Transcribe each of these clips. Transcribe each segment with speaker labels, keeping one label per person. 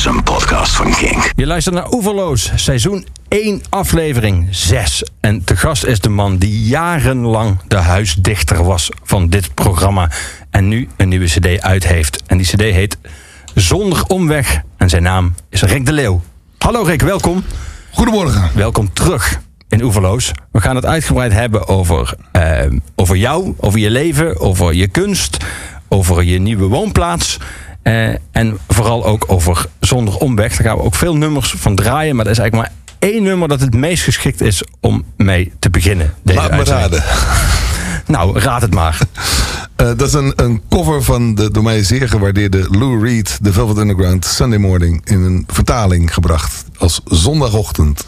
Speaker 1: is een podcast van Kink.
Speaker 2: Je luistert naar Oeverloos, seizoen 1, aflevering 6. En te gast is de man die jarenlang de huisdichter was van dit programma. En nu een nieuwe cd uit heeft. En die cd heet Zonder Omweg. En zijn naam is Rick de Leeuw. Hallo Rick, welkom.
Speaker 3: Goedemorgen.
Speaker 2: Welkom terug in Oeverloos. We gaan het uitgebreid hebben over, eh, over jou, over je leven, over je kunst, over je nieuwe woonplaats. Eh, en vooral ook over Zonder Omweg. Daar gaan we ook veel nummers van draaien. Maar er is eigenlijk maar één nummer dat het meest geschikt is om mee te beginnen. Deze
Speaker 3: Laat me raden.
Speaker 2: Nou, raad het maar.
Speaker 3: Eh, dat is een, een cover van de door mij zeer gewaardeerde Lou Reed, The Velvet Underground, Sunday Morning, in een vertaling gebracht als. Zondagochtend,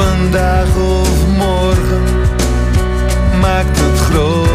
Speaker 4: Vandaag of morgen maakt het grote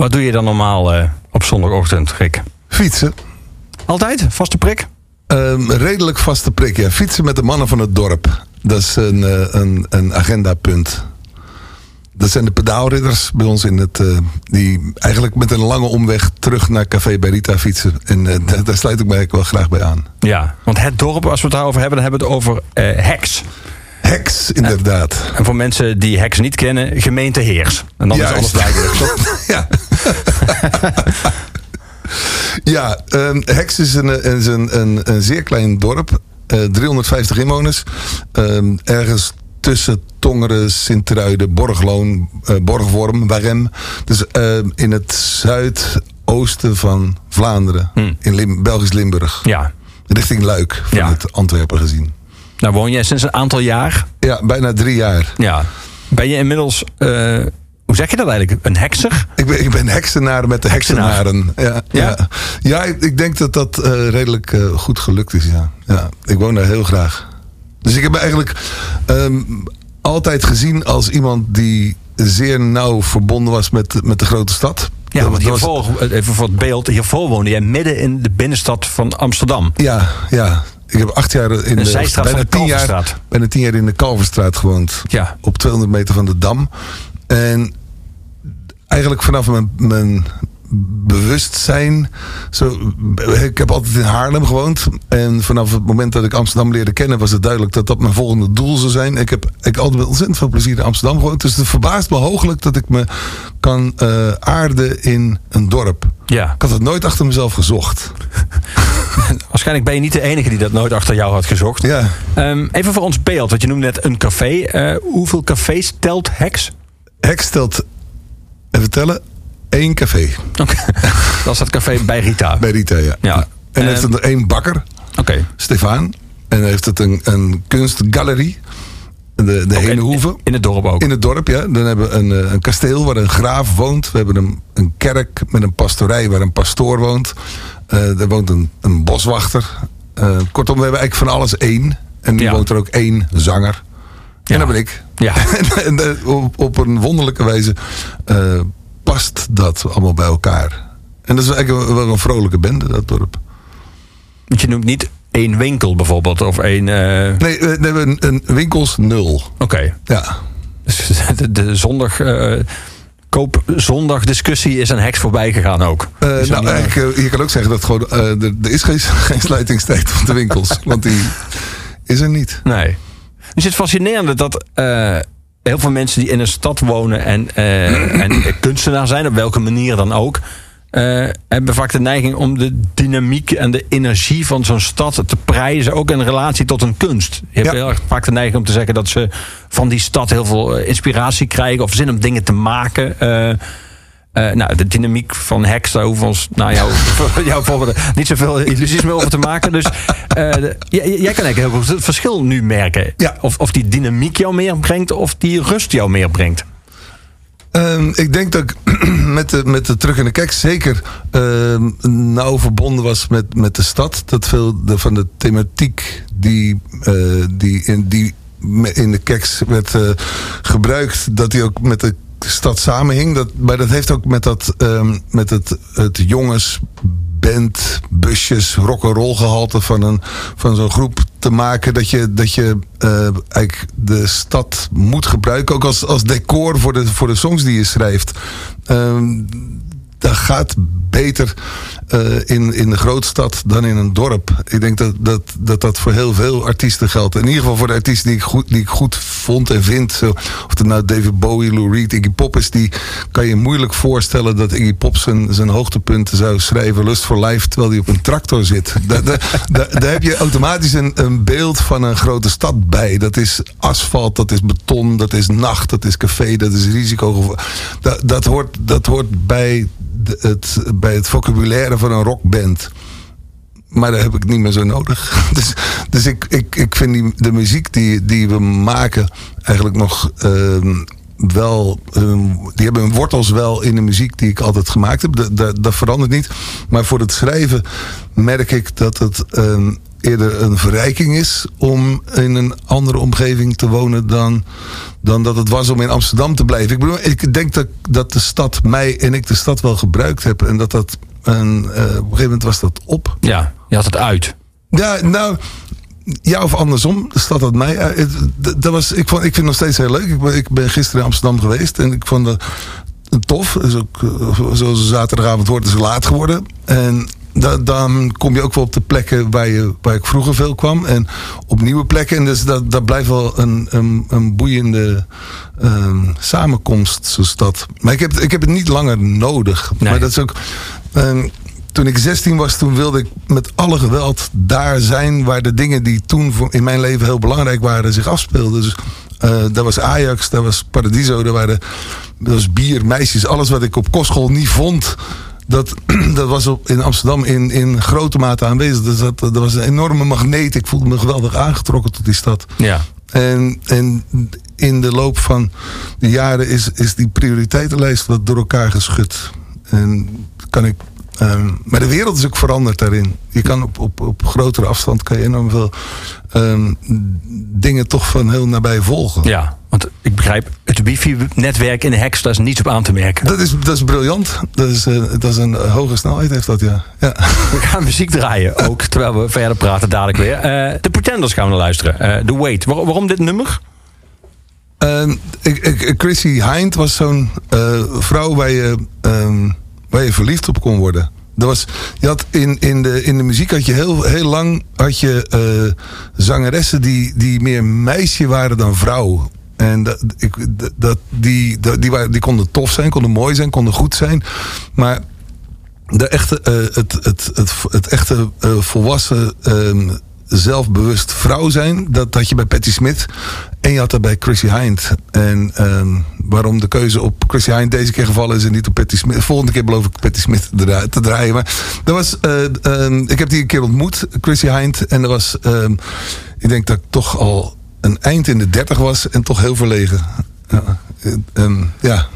Speaker 2: Wat doe je dan normaal eh, op zondagochtend, Rick?
Speaker 3: Fietsen.
Speaker 2: Altijd? Vaste prik?
Speaker 3: Ehm, redelijk vaste prik, ja. Fietsen met de mannen van het dorp. Dat is een, eh, een, een agendapunt. Dat zijn de pedaalridders bij ons in het... eh, die eigenlijk met een lange omweg terug naar Café Berita fietsen. En daar, daar sluit ik mij wel graag bij aan.
Speaker 2: Ja, want het dorp, als we het daarover hebben, dan hebben we het over eh, Heks.
Speaker 3: Heks, inderdaad.
Speaker 2: En voor mensen die Heks niet kennen, gemeente Heers. En dan
Speaker 3: Juist.
Speaker 2: is alles duidelijk. toch?
Speaker 3: Ja. ja, ehm, Heks is een, is een, een, een zeer klein dorp. eh, 350 inwoners. Ehm, ergens tussen Tongeren, Sint-Truiden, Borgloon, eh, Borgworm, Warem. Dus eh, in het zuidoosten van Vlaanderen,
Speaker 2: Hmm.
Speaker 3: in Lim- Belgisch Limburg.
Speaker 2: Ja.
Speaker 3: Richting Luik, van
Speaker 2: Ja.
Speaker 3: het Antwerpen gezien.
Speaker 2: Nou woon jij sinds een aantal jaar.
Speaker 3: Ja, bijna drie jaar.
Speaker 2: Ja. Ben je inmiddels, eh, hoe zeg je dat eigenlijk? Een hekser?
Speaker 3: Ik ben, ik ben heksenaar met de heksenaren. Ja,
Speaker 2: Ja?
Speaker 3: ja. ja. ik, ik denk dat dat eh, redelijk eh, goed gelukt is. Ja. Ja, ik woon daar heel graag. Dus ik heb eigenlijk ehm, altijd gezien als iemand die zeer nauw verbonden was met, met de grote stad.
Speaker 2: Ja, want hiervoor, even voor het beeld, hiervoor woonde jij midden in de binnenstad van Amsterdam.
Speaker 3: Ja, ja. Ik heb acht jaar in de, bijna
Speaker 2: de
Speaker 3: tien jaar,
Speaker 2: Kalverstraat.
Speaker 3: bijna tien jaar in de Kalverstraat gewoond.
Speaker 2: Ja.
Speaker 3: Op 200 meter van de Dam. En eigenlijk vanaf mijn, mijn bewustzijn. Zo, ik heb altijd in Haarlem gewoond. En vanaf het moment dat ik Amsterdam leerde kennen, was het duidelijk dat dat mijn volgende doel zou zijn. Ik heb ik altijd met ontzettend veel plezier in Amsterdam gewoond. Dus het verbaast me hooglijk dat ik me kan eh, aarden in een dorp.
Speaker 2: Ja.
Speaker 3: Ik had het nooit achter mezelf gezocht.
Speaker 2: Waarschijnlijk ben je niet de enige die dat nooit achter jou had gezocht.
Speaker 3: Ja.
Speaker 2: Ehm, even voor ons beeld, want je noemde net een café. Eh, hoeveel cafés telt Hex?
Speaker 3: Hek stelt, even tellen, één café
Speaker 2: Oké. Dat is het café bij Rita.
Speaker 3: bij Rita. Ja.
Speaker 2: Ja.
Speaker 3: En
Speaker 2: Eh,
Speaker 3: heeft het er één bakker,
Speaker 2: Oké.
Speaker 3: Stefan. En heeft het een, een kunstgalerie, de, de
Speaker 2: Oké,
Speaker 3: Henehoeve.
Speaker 2: In het dorp ook.
Speaker 3: In het dorp, ja. Dan hebben we een, eh, een kasteel waar een graaf woont. We hebben een, een kerk met een pastorij waar een pastoor woont. Eh er woont een, een boswachter. Eh, kortom, we hebben eigenlijk van alles één. En nu
Speaker 2: Ja.
Speaker 3: woont er ook één zanger.
Speaker 2: Ja.
Speaker 3: En dat ben ik.
Speaker 2: Ja.
Speaker 3: en en, op, op een wonderlijke wijze past dat allemaal bij elkaar. En dat is eigenlijk wel een vrolijke bende, dat dorp.
Speaker 2: Want je noemt niet één winkel bijvoorbeeld of één... eh,
Speaker 3: Nee, we hebben een, een winkels nul.
Speaker 2: Oké.
Speaker 3: Ja.
Speaker 2: Dus de, de zondag... eh, koop zondag discussie is aan Hex voorbij gegaan ook.
Speaker 3: Eh, nou, eigenlijk, je kan ook zeggen dat gewoon, er, er is geen, geen sluitingstijd op de winkels. want die is er niet.
Speaker 2: Nee. Dus het fascinerende dat heel veel mensen die in een stad wonen en, eh, en kunstenaar zijn, op welke manier dan ook, eh, hebben vaak de neiging om de dynamiek en de energie van zo'n stad te prijzen, ook in relatie tot een kunst. Je hebt
Speaker 3: Ja.
Speaker 2: heel erg vaak de neiging om te zeggen dat ze van die stad heel veel eh, inspiratie krijgen of zin om dingen te maken. Eh, nou, de dynamiek van daar hoeven we ons, nou, jouw, jouw voorbeeld, niet zoveel illusies meer over te maken. Dus eh, jij, kan eigenlijk heel het verschil nu merken.
Speaker 3: Ja.
Speaker 2: Of, of die dynamiek jou meer brengt, of die rust jou meer brengt.
Speaker 3: Ehm, ik denk dat ik met de, met de terug in de kek zeker ehm, nauw verbonden was met, met de stad. Dat veel de, van de thematiek die, eh, die, in, die in de keks werd gebruikt, dat die ook met de stad samenhing. Dat, maar dat heeft ook met, dat, ehm, met het, het jongens band, busjes, rock'n'roll gehalte van, een, van zo'n groep te maken. Dat je, dat je eh, eigenlijk de stad moet gebruiken. Ook als, als decor voor de, voor de songs die je schrijft. Ehm, dat gaat beter eh, in, in de grootstad dan in een dorp. Ik denk dat dat, dat dat voor heel veel artiesten geldt. In ieder geval voor de artiesten die ik goed, die ik goed vond en vind. Zo, of het nou David Bowie, Lou Reed, Iggy Pop is. Die kan je moeilijk voorstellen dat Iggy Pop zijn, zijn hoogtepunten zou schrijven. Lust for Life, terwijl hij op een tractor zit. Daar, daar, heb je automatisch een, een beeld van een grote stad bij. Dat is asfalt, dat is beton, dat is nacht, dat is café, dat is risico. Dat, dat, hoort, dat hoort bij het, bij het vocabulaire van een rockband. Maar dat heb ik niet meer zo nodig. Dus, dus ik, ik, ik vind die, de muziek die, die we maken eigenlijk nog ehm, wel. ehm, die hebben hun wortels wel in de muziek die ik altijd gemaakt heb. Dat, dat, verandert niet. Maar voor het schrijven merk ik dat het ehm, eerder een verrijking is om in een andere omgeving te wonen dan, dan dat het was om in Amsterdam te blijven. Ik, bedoel, ik denk dat, dat de stad mij en ik de stad wel gebruikt heb. En dat dat een, eh, op een gegeven moment was dat op.
Speaker 2: Ja, je had het uit.
Speaker 3: Ja, nou, ja of andersom. Staat dat mij? uit. Het- d- Dat was, ik, vond, ik vind het nog steeds heel leuk. Ik ben, ik ben gisteren in Amsterdam geweest en ik vond dat tof. Dus ook, eh, zoals zaterdagavond wordt, is het laat geworden. En da- dan kom je ook wel op de plekken waar, je, waar ik vroeger veel kwam. En op nieuwe plekken. En dus dat, dat blijft wel een, een, een boeiende ehm, samenkomst, zo'n stad. Maar ik heb, ik heb het niet langer nodig.
Speaker 2: Nee.
Speaker 3: Maar dat is ook... ehm, toen ik 16 was, toen wilde ik met alle geweld daar zijn waar de dingen die toen voor- in mijn leven heel belangrijk waren zich afspeelden. Dus Eh, daar was Ajax, daar was Paradiso, daar waren dat was bier, meisjes. Alles wat ik op kostschool niet vond... Dat, dat was op, in Amsterdam in, in grote mate aanwezig. Dus dat, dat was een enorme magneet. Ik voelde me geweldig aangetrokken tot die stad.
Speaker 2: Ja.
Speaker 3: En, en in de loop van de jaren is, is die prioriteitenlijst wat door elkaar geschud. En kan ik. Ehm, maar de wereld is ook veranderd daarin. Je kan op, op, op grotere afstand kan je enorm veel ehm, dingen toch van heel nabij volgen.
Speaker 2: ja, want ik begrijp, het wifi-netwerk in de heks, daar is niets op aan te merken.
Speaker 3: Dat is, dat is briljant. Dat is, eh, dat is een hoge snelheid heeft dat, ja. ja.
Speaker 2: We gaan muziek draaien, ook terwijl we verder praten dadelijk weer. Eh, de Pretenders gaan we naar luisteren. Eh The Wait. Waar- waarom dit nummer?
Speaker 3: Ehm, ik, ik, Chrissy Hind was zo'n vrouw waar je, ehm, waar je verliefd op kon worden. Er was, je had in, in, de, in de muziek had je heel, heel lang had je, eh, zangeressen die, die meer meisje waren dan vrouw. En dat, ik, dat, die, die, waren, die konden tof zijn, konden mooi zijn, konden goed zijn. Maar de echte, eh, het, het, het, het echte eh, volwassen, ehm, zelfbewust vrouw zijn, dat had je bij Patti Smith. En je had dat bij Chrissy Hind. En ehm, waarom de keuze op Chrissy Hind deze keer gevallen is en niet op Patti Smith. Volgende keer beloof ik Patti Smith te dra- te draaien. Maar dat was, eh, ehm, ik heb die een keer ontmoet, Chrissy Hind. En dat was, ehm, ik denk dat ik toch al een eind in de dertig was en toch heel verlegen. Ja, eh, ja.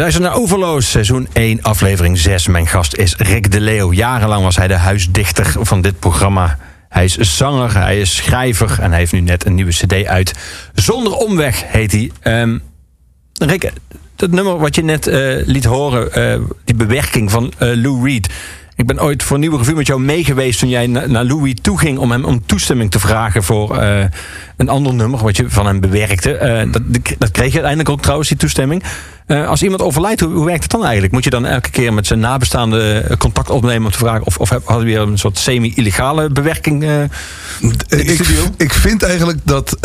Speaker 2: Luistert naar Overloos, seizoen 1, aflevering 6. Mijn gast is Rick de Leeuw. Jarenlang was hij de huisdichter van dit programma. Hij is zanger, hij is schrijver en hij heeft nu net een nieuwe cd uit. Zonder omweg heet hij. Ehm, Rick, dat nummer wat je net eh, liet horen, eh, die bewerking van eh, Lou Reed. Ik ben ooit voor een nieuwe review met jou meegeweest toen jij na- naar Louis toe ging om hem om toestemming te vragen voor een ander nummer wat je van hem bewerkte. Dat, dat kreeg je uiteindelijk ook trouwens, die toestemming. Eh, als iemand overlijdt, hoe, hoe werkt het dan eigenlijk? Moet je dan elke keer met zijn nabestaanden eh, contact opnemen om te vragen? Of, of hadden we weer een soort semi-illegale bewerking? de
Speaker 3: ik, ik vind eigenlijk dat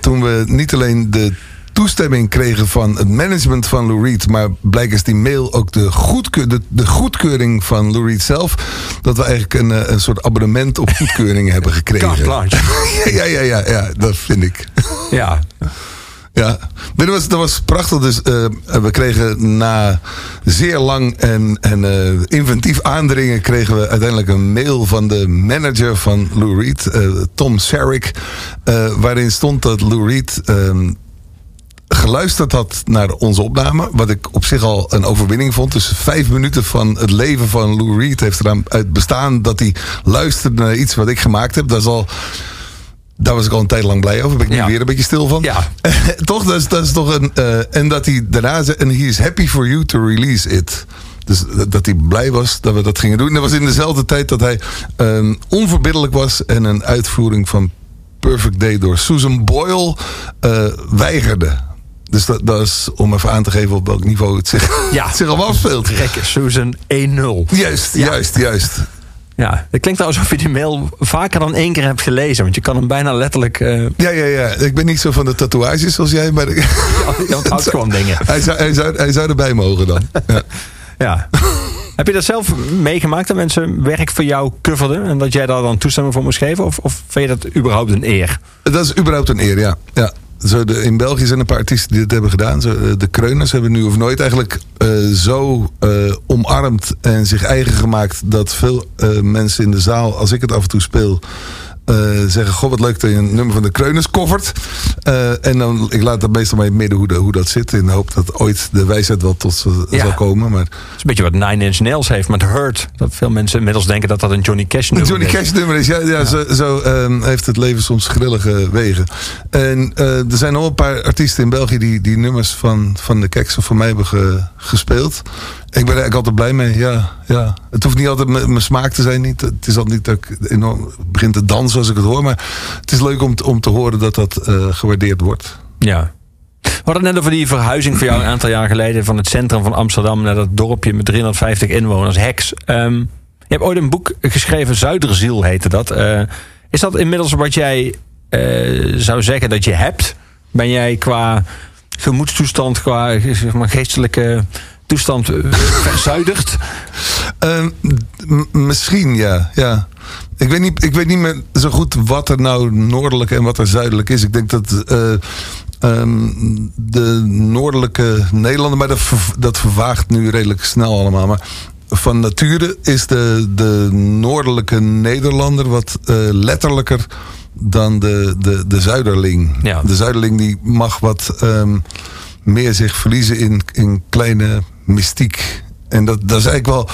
Speaker 3: toen we niet alleen de toestemming kregen van het management van Lou Reed, maar blijkens die mail ook de, goedkeur, de, de goedkeuring van Lou Reed zelf, dat we eigenlijk een, een soort abonnement op goedkeuring hebben gekregen. Ja, ja, ja, ja, dat vind ik.
Speaker 2: Ja,
Speaker 3: Ja, dat was, dat was prachtig. Dus eh, we kregen na zeer lang en, en eh, inventief aandringen... kregen we uiteindelijk een mail van de manager van Lou Reed, eh, Tom eh, waarin stond dat Lou Reed... ehm, geluisterd had naar onze opname. Wat ik op zich al een overwinning vond. Dus vijf minuten van het leven van Lou Reed heeft eraan uit bestaan dat hij luisterde naar iets wat ik gemaakt heb. Dat is al. Daar was ik al een tijd lang blij over. Ben ik nu
Speaker 2: Ja.
Speaker 3: weer een beetje stil van.
Speaker 2: Ja.
Speaker 3: toch, dat is, dat is toch een. eh, en dat hij daarna zei. En he is happy for you to release it. Dus dat- hij blij was dat we dat gingen doen. En dat was in dezelfde tijd dat hij eh, onverbiddelijk was. En een uitvoering van Perfect Day door Susan Boyle eh, weigerde. Dus dat, dat is om even aan te geven op welk niveau het zich,
Speaker 2: Ja.
Speaker 3: het zich al afspeelt.
Speaker 2: Rick Susan 1-0.
Speaker 3: Juist,
Speaker 2: Ja.
Speaker 3: juist, juist.
Speaker 2: Ja, het klinkt alsof je die mail vaker dan één keer hebt gelezen. Want je kan hem bijna letterlijk... eh
Speaker 3: Ja, ja, ja. Ik ben niet zo van de tatoeages zoals jij, maar
Speaker 2: je onthoudt gewoon dingen.
Speaker 3: hij, zou, hij, zou, hij zou erbij mogen dan. Ja.
Speaker 2: Ja. Heb je dat zelf meegemaakt dat mensen werk voor jou coverden en dat jij daar dan toestemming voor moest geven? Of, of vind je dat überhaupt een eer?
Speaker 3: Dat is überhaupt een eer, ja. ja. Zo in België zijn een paar artiesten die dit hebben gedaan. Zo, eh, de Kreuners hebben nu of nooit eigenlijk eh, zo eh, omarmd en zich eigen gemaakt dat veel mensen in de zaal, als ik het af en toe speel, eh, zeggen: Goh, wat leuk dat je een nummer van de Kreuners covert. Eh, en dan, ik laat dat meestal maar in het midden hoe, de, hoe dat zit. In de hoop dat ooit de wijsheid wel tot
Speaker 2: Ja.
Speaker 3: zal komen. Maar
Speaker 2: Het is een beetje wat Nine Inch Nails heeft met Hurt. Dat veel mensen inmiddels denken dat dat een Johnny Cash nummer
Speaker 3: Johnny
Speaker 2: is.
Speaker 3: Cash nummer is. Ja, ja, Zo, zo ehm, heeft het leven soms grillige wegen. En eh, er zijn nog een paar artiesten in België die, die nummers van, van de Keks of van mij hebben ge- gespeeld. Ik ben er eigenlijk altijd blij mee. Ja, ja. Het hoeft niet altijd mijn smaak te zijn. Niet. Het is al niet dat ik enorm begin te dansen als ik het hoor. Maar het is leuk om, om te horen dat dat eh, gewaardeerd wordt.
Speaker 2: Ja. We hadden net over die verhuizing voor jou een aantal jaar geleden van het centrum van Amsterdam naar dat dorpje met 350 inwoners, Heks. Ehm, je hebt ooit een boek geschreven, Zuiderziel heette dat. Eh, is dat inmiddels wat jij eh, zou zeggen dat je hebt? Ben jij qua gemoedstoestand, qua geestelijke toestand eh, verzuiderd?
Speaker 3: Ehm, misschien, ja. ja. Ik, weet niet, ik weet niet meer zo goed wat er nou noordelijk en wat er zuidelijk is. Ik denk dat eh, ehm, de noordelijke Nederlander... maar dat, dat vervaagt nu redelijk snel allemaal. Maar van nature is de, de noordelijke Nederlander... wat eh, letterlijker dan de, de, de zuiderling.
Speaker 2: Ja.
Speaker 3: De zuiderling die mag wat ehm, meer zich verliezen in, in kleine mystiek. En dat, dat is eigenlijk wel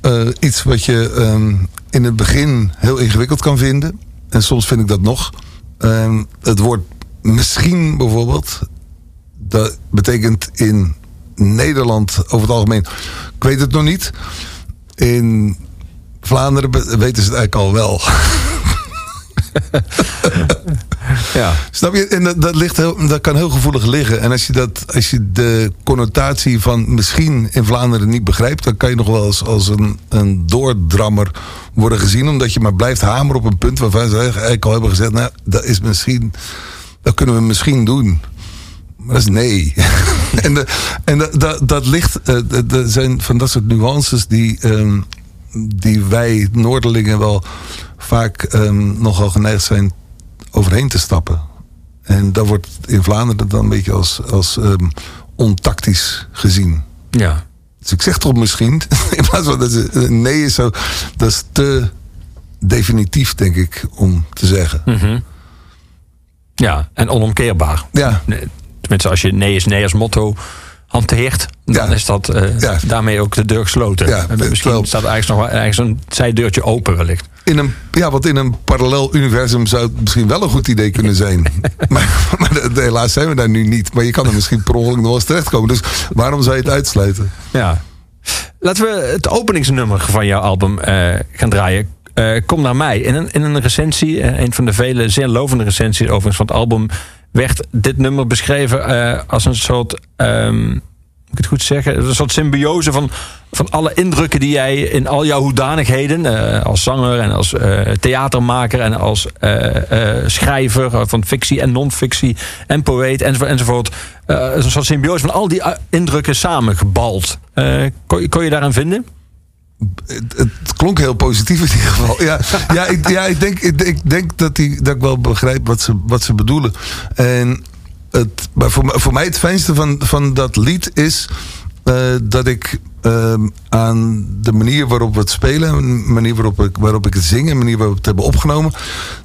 Speaker 3: eh, iets wat je ehm, in het begin heel ingewikkeld kan vinden. En soms vind ik dat nog. Ehm, het woord misschien bijvoorbeeld. Dat betekent in Nederland over het algemeen. Ik weet het nog niet. In Vlaanderen weten ze het eigenlijk al wel.
Speaker 2: Ja.
Speaker 3: Snap je? En dat, dat, ligt heel, dat kan heel gevoelig liggen. En als je, dat, als je de connotatie van misschien in Vlaanderen niet begrijpt, dan kan je nog wel eens als een, een doordrammer worden gezien. Omdat je maar blijft hameren op een punt waarvan ze eigenlijk al hebben gezegd: Nou, dat is misschien. Dat kunnen we misschien doen. Maar dat is nee. en de, en dat, dat, ligt. eh, dat zijn van dat soort nuances die. ehm, die wij Noorderlingen wel vaak ehm, nogal geneigd zijn overheen te stappen. En dat wordt in Vlaanderen dan een beetje als, als ehm, ontactisch gezien.
Speaker 2: ja.
Speaker 3: Dus ik zeg toch misschien, in plaats van dat ze- een nee is zo, dat is te definitief, denk ik, om te zeggen.
Speaker 2: Mhm. Ja, en onomkeerbaar.
Speaker 3: Ja,
Speaker 2: Tenminste, als je nee is nee als motto hanteert, dan
Speaker 3: Ja.
Speaker 2: is dat eh,
Speaker 3: Ja.
Speaker 2: daarmee ook de deur gesloten.
Speaker 3: Ja,
Speaker 2: En misschien
Speaker 3: terwijl-
Speaker 2: staat er eigenlijk nog wel ergens een zijdeurtje open wellicht.
Speaker 3: In een, ja, want in een parallel universum zou het misschien wel een goed idee kunnen zijn. maar maar de- de- helaas zijn we daar nu niet. Maar je kan er misschien per ongeluk nog wel eens terechtkomen. Dus waarom zou je het uitsluiten?
Speaker 2: Ja. Laten we het openingsnummer van jouw album eh, gaan draaien. Eh, Kom naar mij. In een, in een recensie, eh, een van de vele zeer lovende recensies overigens van het album, werd dit nummer beschreven eh, als een soort, ehm, moet ik het goed zeggen, een soort symbiose van, van alle indrukken die jij in al jouw hoedanigheden, eh, als zanger en als eh, theatermaker en als schrijver van fictie en non-fictie en poëet enzovoort, een soort symbiose van al die indrukken samengebald. Kon, kon je daaraan vinden?
Speaker 3: Het, klonk heel positief in ieder geval. Ja, ja, ik, ja ik, denk, ik, ik denk dat, dat ik wel begrijp wat ze, wat ze bedoelen. En het, maar voor, voor mij het fijnste van, van dat lied is eh, dat ik ehm, aan de manier waarop we het spelen, een manier waarop ik, waarop ik het zing, een manier waarop we het hebben opgenomen,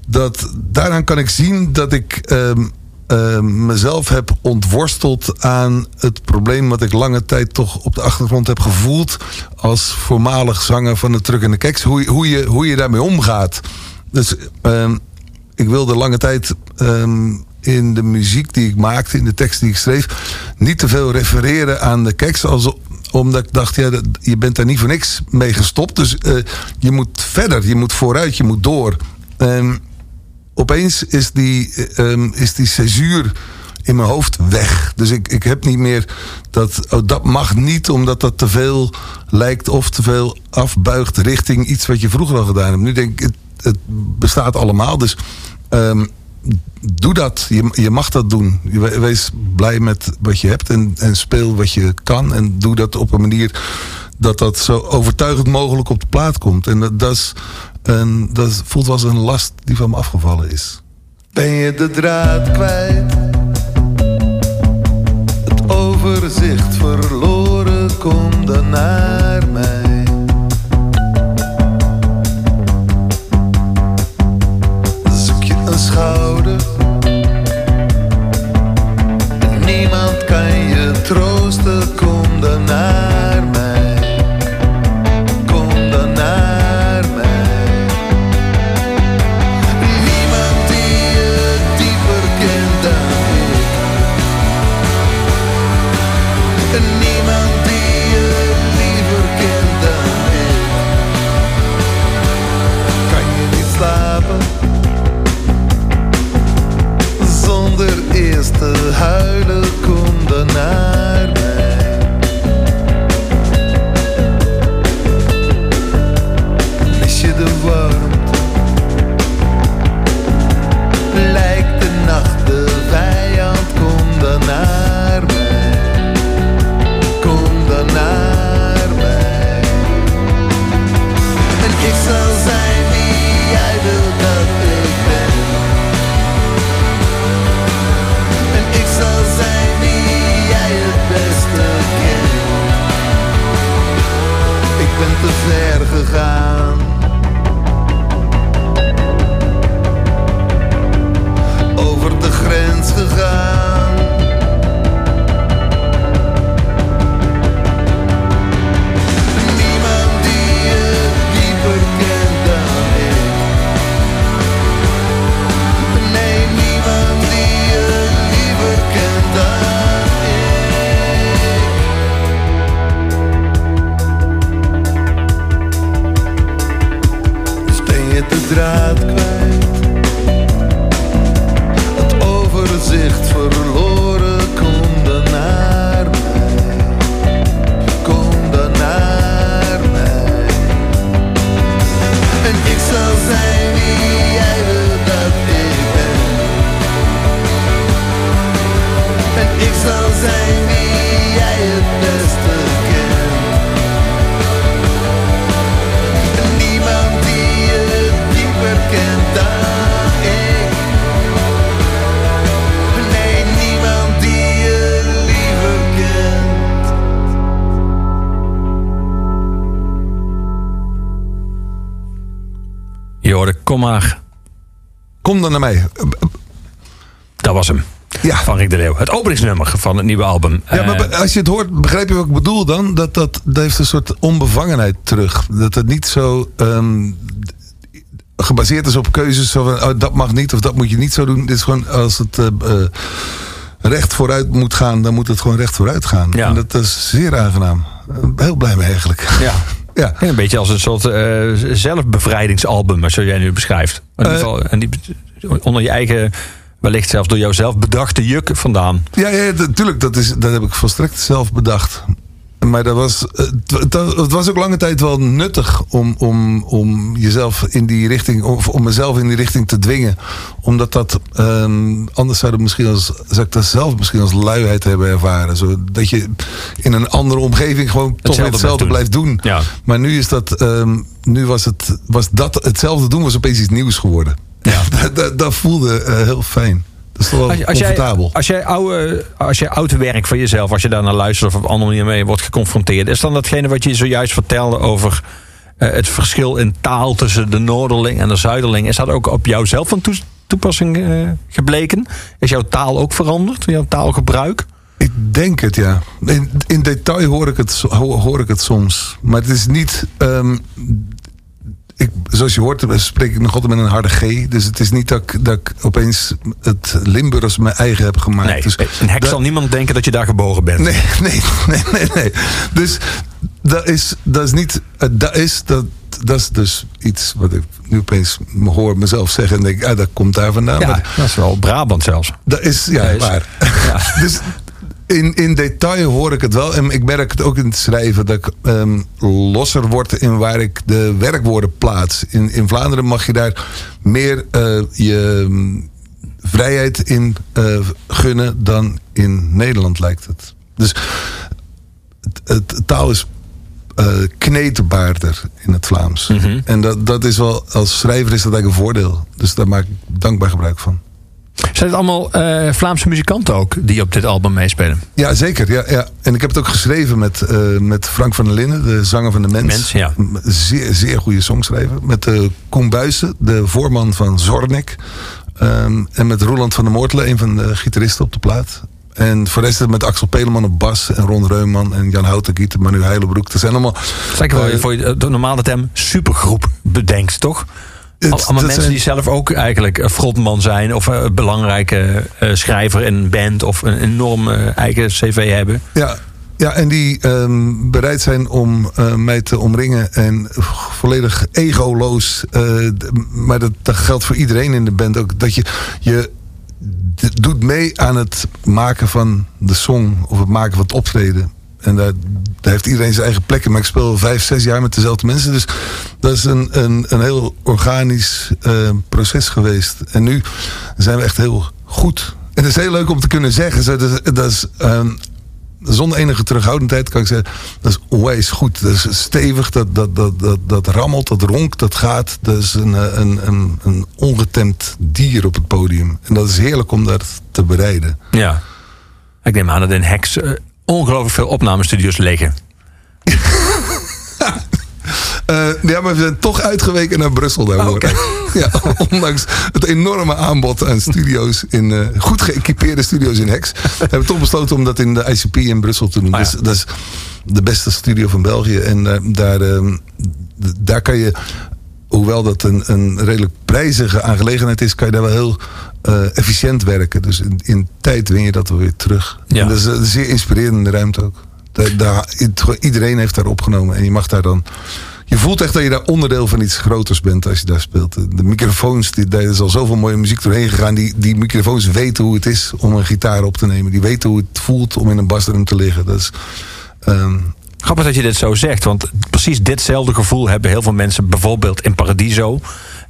Speaker 3: dat daaraan kan ik zien dat ik ehm, ehm, mezelf heb ontworsteld aan het probleem wat ik lange tijd toch op de achtergrond heb gevoeld als voormalig zanger van de Truck en de Keks. Hoe, hoe, je, hoe je daarmee omgaat. Dus ehm, ik wilde lange tijd ehm, in de muziek die ik maakte, in de tekst die ik schreef, niet te veel refereren aan de Keks. Als, omdat ik dacht, ja, je bent daar niet voor niks mee gestopt. Dus eh, je moet verder, je moet vooruit, je moet door. Ehm, opeens is die, ehm, is die césuur in mijn hoofd weg. Dus ik, ik heb niet meer dat. Oh, dat mag niet, omdat dat te veel lijkt of te veel afbuigt richting iets wat je vroeger al gedaan hebt. Nu denk ik, het, het bestaat allemaal. Dus ehm, doe dat. Je, je mag dat doen. Wees blij met wat je hebt en, en speel wat je kan. En doe dat op een manier dat dat zo overtuigend mogelijk op de plaat komt. En dat, dat, een, dat voelt als een last die van me afgevallen is.
Speaker 4: Ben je de draad kwijt? Het overzicht verloren, kom dan naar mij. Zoek je een schouder? Niemand kan je troosten, kom dan naar mij. Kom
Speaker 2: maar.
Speaker 3: Kom dan naar mij.
Speaker 2: Dat was hem.
Speaker 3: Ja.
Speaker 2: van Rick de Leeuw. Het openingsnummer van het nieuwe album.
Speaker 3: Ja, maar
Speaker 2: Eh,
Speaker 3: als je het hoort, begrijp je wat ik bedoel dan? Dat, dat, dat heeft een soort onbevangenheid terug. Dat het niet zo ehm, gebaseerd is op keuzes. Van, oh, dat mag niet of dat moet je niet zo doen. Dit is gewoon als het eh, eh, recht vooruit moet gaan, dan moet het gewoon recht vooruit gaan.
Speaker 2: Ja.
Speaker 3: En dat is zeer aangenaam. Heel blij mee eigenlijk.
Speaker 2: ja.
Speaker 3: Ja.
Speaker 2: Een beetje als een soort eh, zelfbevrijdingsalbum, zoals jij nu beschrijft. In ieder
Speaker 3: Eh.
Speaker 2: geval, en die, onder je eigen, wellicht zelfs door jouzelf bedachte juk vandaan.
Speaker 3: Ja, ja natuurlijk. Dat, is, dat heb ik volstrekt zelf bedacht. Maar dat was, het, het- was ook lange tijd wel nuttig om, om, om jezelf in die richting, of om mezelf in die richting te dwingen. Omdat dat, ehm, anders zou, het misschien als, zou ik dat zelf misschien als luiheid hebben ervaren. Zo, dat je in een andere omgeving gewoon toch weer hetzelfde blijft doen.
Speaker 2: Ja.
Speaker 3: Maar nu is dat, ehm, nu was, het, was dat hetzelfde doen, was opeens iets nieuws geworden.
Speaker 2: Ja.
Speaker 3: dat, dat, dat voelde eh, heel fijn. Dat is toch wel
Speaker 2: Als, als, jij,
Speaker 3: comfortabel.
Speaker 2: als jij oude, als jij oud werk van jezelf, als je daar naar luistert of op andere manier mee wordt geconfronteerd, is dan datgene wat je zojuist vertelde over eh, het verschil in taal tussen de Noorderling en de Zuiderling, is dat ook op jou zelf van toe- toepassing eh, gebleken? Is jouw taal ook veranderd, jouw taalgebruik?
Speaker 3: Ik denk het, ja. In, in detail hoor ik, het, ho- hoor ik het soms. Maar het is niet... ehm, ik, zoals je hoort, spreek ik nog altijd met een harde G. Dus het is niet dat ik, dat ik opeens het Limburgs mijn eigen heb gemaakt.
Speaker 2: Nee,
Speaker 3: dus
Speaker 2: een hek
Speaker 3: dat-
Speaker 2: zal niemand denken dat je daar geboren bent.
Speaker 3: Nee, nee, nee, nee, nee. Dus dat is, dat is niet... Dat is, dat, dat is dus iets wat ik nu opeens hoor mezelf zeggen. En denk, ah, dat komt daar vandaan.
Speaker 2: Ja,
Speaker 3: Maar
Speaker 2: dat is wel Brabant zelfs.
Speaker 3: dat is, ja,
Speaker 2: Ja, is-
Speaker 3: waar.
Speaker 2: Ja.
Speaker 3: dus in, in detail hoor ik het wel. En ik merk het ook in het schrijven dat ik ehm, losser word in waar ik de werkwoorden plaats. In, in Vlaanderen mag je daar meer eh, je mm, vrijheid in eh, gunnen dan in Nederland lijkt het. Dus het, het taal is eh kneterbaarder in het Vlaams.
Speaker 2: Mhm.
Speaker 3: En dat, dat is wel, als schrijver is dat eigenlijk een voordeel. Dus daar maak ik dankbaar gebruik van.
Speaker 2: Zijn het allemaal eh, Vlaamse muzikanten ook die op dit album meespelen?
Speaker 3: Ja, zeker. Ja, ja. En ik heb het ook geschreven met, eh, met Frank van der Linden, de zanger van de Mens.
Speaker 2: Mens, ja.
Speaker 3: Een Zeer, zeer goede songschrijver. Met uh, Koen Buijsen, de voorman van Zornik. Ehm, en met Roland van der Moortelen, een van de gitaristen op de plaat. En voor de rest met Axel Peleman op bas. En Ron Reumann en Jan Houtengiet en Manu Heilenbroek. Dat zijn allemaal...
Speaker 2: Zeker
Speaker 3: eh,
Speaker 2: voor je de normale term supergroep bedenkt, toch? Allemaal mensen
Speaker 3: zijn-
Speaker 2: die zelf ook eigenlijk een frontman zijn... of een belangrijke eh, schrijver in een band... of een enorm eh, eigen cv hebben.
Speaker 3: Ja, ja en die ehm, bereid zijn om eh, mij te omringen en volledig egoloos. d- maar dat, dat geldt voor iedereen in de band ook. Dat je, je doet mee aan het maken van de song of het maken van het optreden. En daar, heeft iedereen zijn eigen plek. Maar ik speel vijf, zes jaar met dezelfde mensen. Dus dat is een, een, een heel organisch eh, proces geweest. En nu zijn we echt heel goed. En het is heel leuk om te kunnen zeggen. Zo, dat dat is, ehm, zonder enige terughoudendheid kan ik zeggen, dat is onwijs goed. Dat is stevig, dat, dat, dat, dat, dat rammelt, dat ronkt, dat gaat. Dat is een, eh, een, een, een ongetemd dier op het podium. En dat is heerlijk om dat te bereiden.
Speaker 2: Ja. Ik neem aan dat in Hex eh, ongelooflijk veel opnamestudio's liggen.
Speaker 3: Eh, ja, maar we zijn toch uitgeweken naar Brussel daarvoor.
Speaker 2: Oké.
Speaker 3: ja, ondanks het enorme aanbod aan studio's, in, eh, goed geëquipeerde studio's in Hex, hebben we toch besloten om dat in de ICP in Brussel te doen.
Speaker 2: Ah, ja.
Speaker 3: dus, dat is de beste studio van België. En eh, daar, ehm, daar kan je, hoewel dat een, een redelijk prijzige aangelegenheid is, kan je daar wel heel eh, efficiënt werken. Dus in, in tijd win je dat weer terug.
Speaker 2: Ja.
Speaker 3: En dat is een zeer inspirerende ruimte ook. Daar, daar, iedereen heeft daar opgenomen en je mag daar dan. Je voelt echt dat je daar onderdeel van iets groters bent als je daar speelt. De microfoons, die, daar is al zoveel mooie muziek doorheen gegaan. Die, die microfoons weten hoe het is om een gitaar op te nemen. Die weten hoe het voelt om in een basdrum te liggen. Dat is, ehm,
Speaker 2: Grappig dat je dit zo zegt, want precies ditzelfde gevoel hebben heel veel mensen bijvoorbeeld in Paradiso.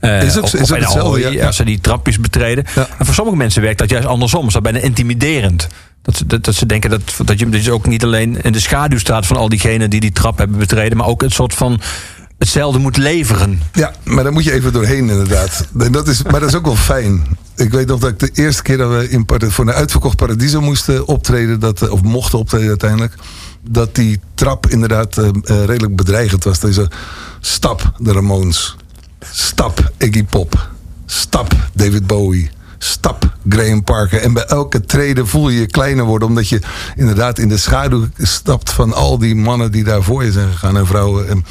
Speaker 2: Eh,
Speaker 3: Is
Speaker 2: of-
Speaker 3: hetzelfde, ja, ja.
Speaker 2: als ze die trapjes betreden.
Speaker 3: Ja.
Speaker 2: En voor sommige mensen werkt dat juist andersom. Is dat bijna intimiderend. Dat ze, dat, dat ze denken dat, dat je dus ook niet alleen in de schaduw staat van al diegenen die die trap hebben betreden, maar ook een soort van hetzelfde moet leveren.
Speaker 3: Ja, maar daar moet je even doorheen inderdaad. En dat is, maar dat is ook wel fijn. Ik weet nog dat ik de eerste keer dat we in, voor een uitverkocht Paradiso moesten optreden, dat, eh, of mochten optreden uiteindelijk, dat die trap inderdaad eh, redelijk bedreigend was. Zo, stap de Ramones, stap Iggy Pop, stap David Bowie, stap, Graham Parker. En bij elke trede voel je je kleiner worden. Omdat je inderdaad in de schaduw stapt van al die mannen die daar voor je zijn gegaan en vrouwen.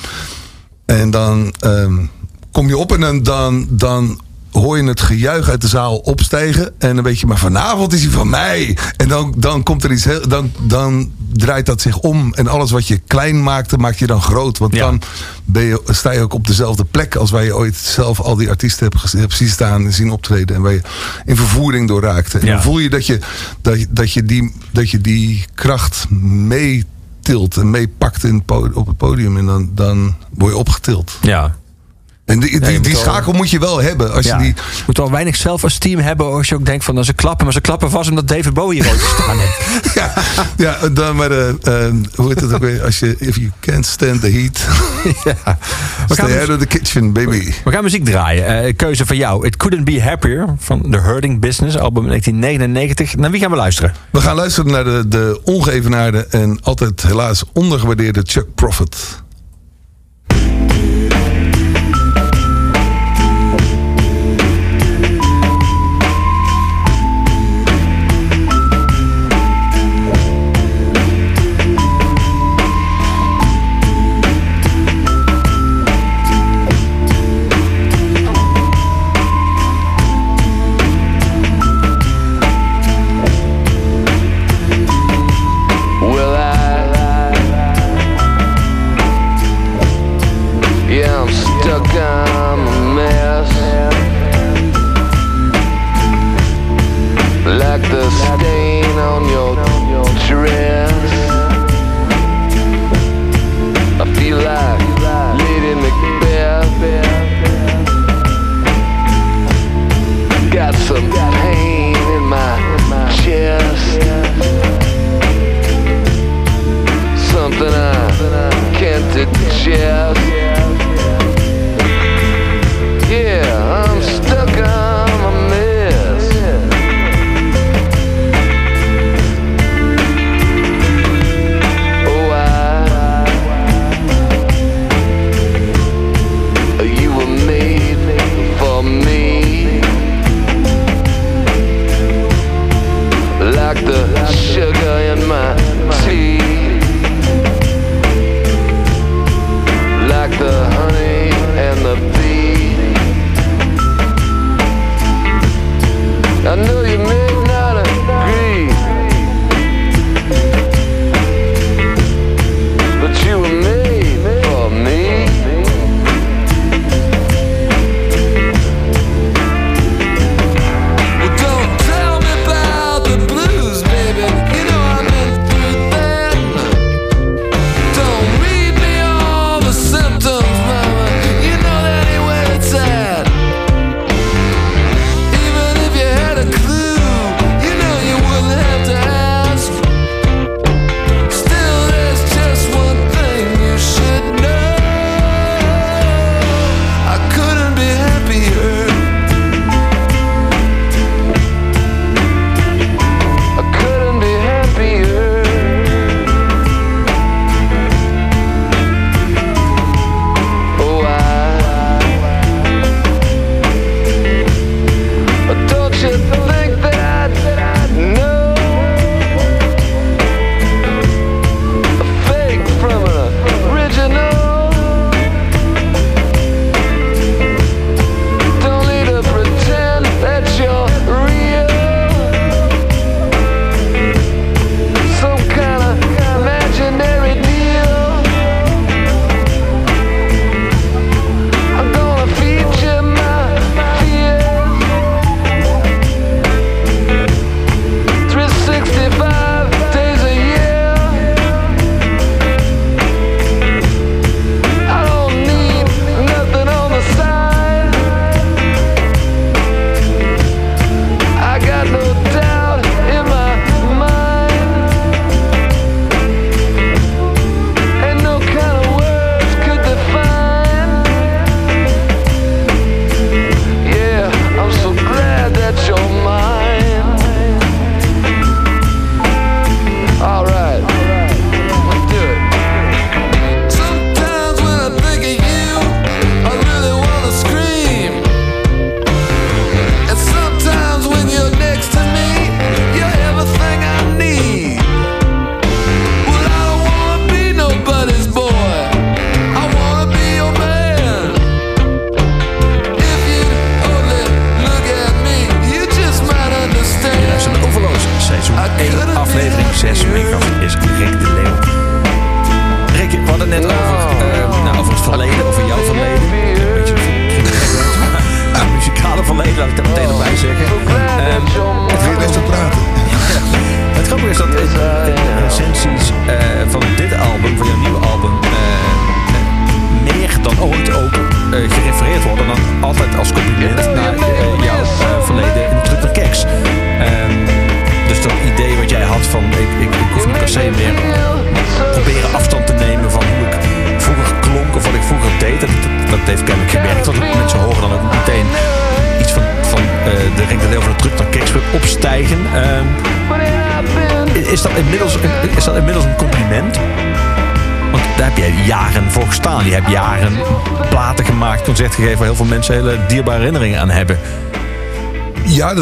Speaker 3: En, dan ehm, kom je op en dan, dan hoor je het gejuich uit de zaal opstijgen. En dan weet je, maar vanavond is hij van mij. En dan, dan komt er iets heel. Dan, dan draait dat zich om. En alles wat je klein maakte, maak je dan groot. Want
Speaker 2: Ja.
Speaker 3: dan ben je, sta je ook op dezelfde plek als waar je ooit zelf al die artiesten hebt, hebt zien staan en zien optreden. En waar je in vervoering door raakte. En
Speaker 2: Ja.
Speaker 3: dan voel je dat je, dat, dat, je die, dat je die kracht meetilt en meepakt op het podium. En dan, dan word je opgetild.
Speaker 2: Ja.
Speaker 3: En die, die, die schakel moet je wel hebben. Als
Speaker 2: ja.
Speaker 3: je die,
Speaker 2: Je moet wel weinig zelfesteem hebben als je ook denkt van... nou, ze klappen, maar ze klappen vast omdat David Bowie hier ooit gestaan heeft.
Speaker 3: ja, ja, dan maar, eh, eh, hoe heet het ook weer? Als je, if you can't stand the heat,
Speaker 2: ja. We, gaan,
Speaker 3: stay out of the kitchen, baby.
Speaker 2: we gaan muziek draaien. Eh, keuze van jou. It Couldn't Be Happier van The Hurting Business, album 1999. Naar wie gaan we luisteren?
Speaker 3: We gaan luisteren naar de, de ongeëvenaarde en altijd helaas ondergewaardeerde Chuck Prophet.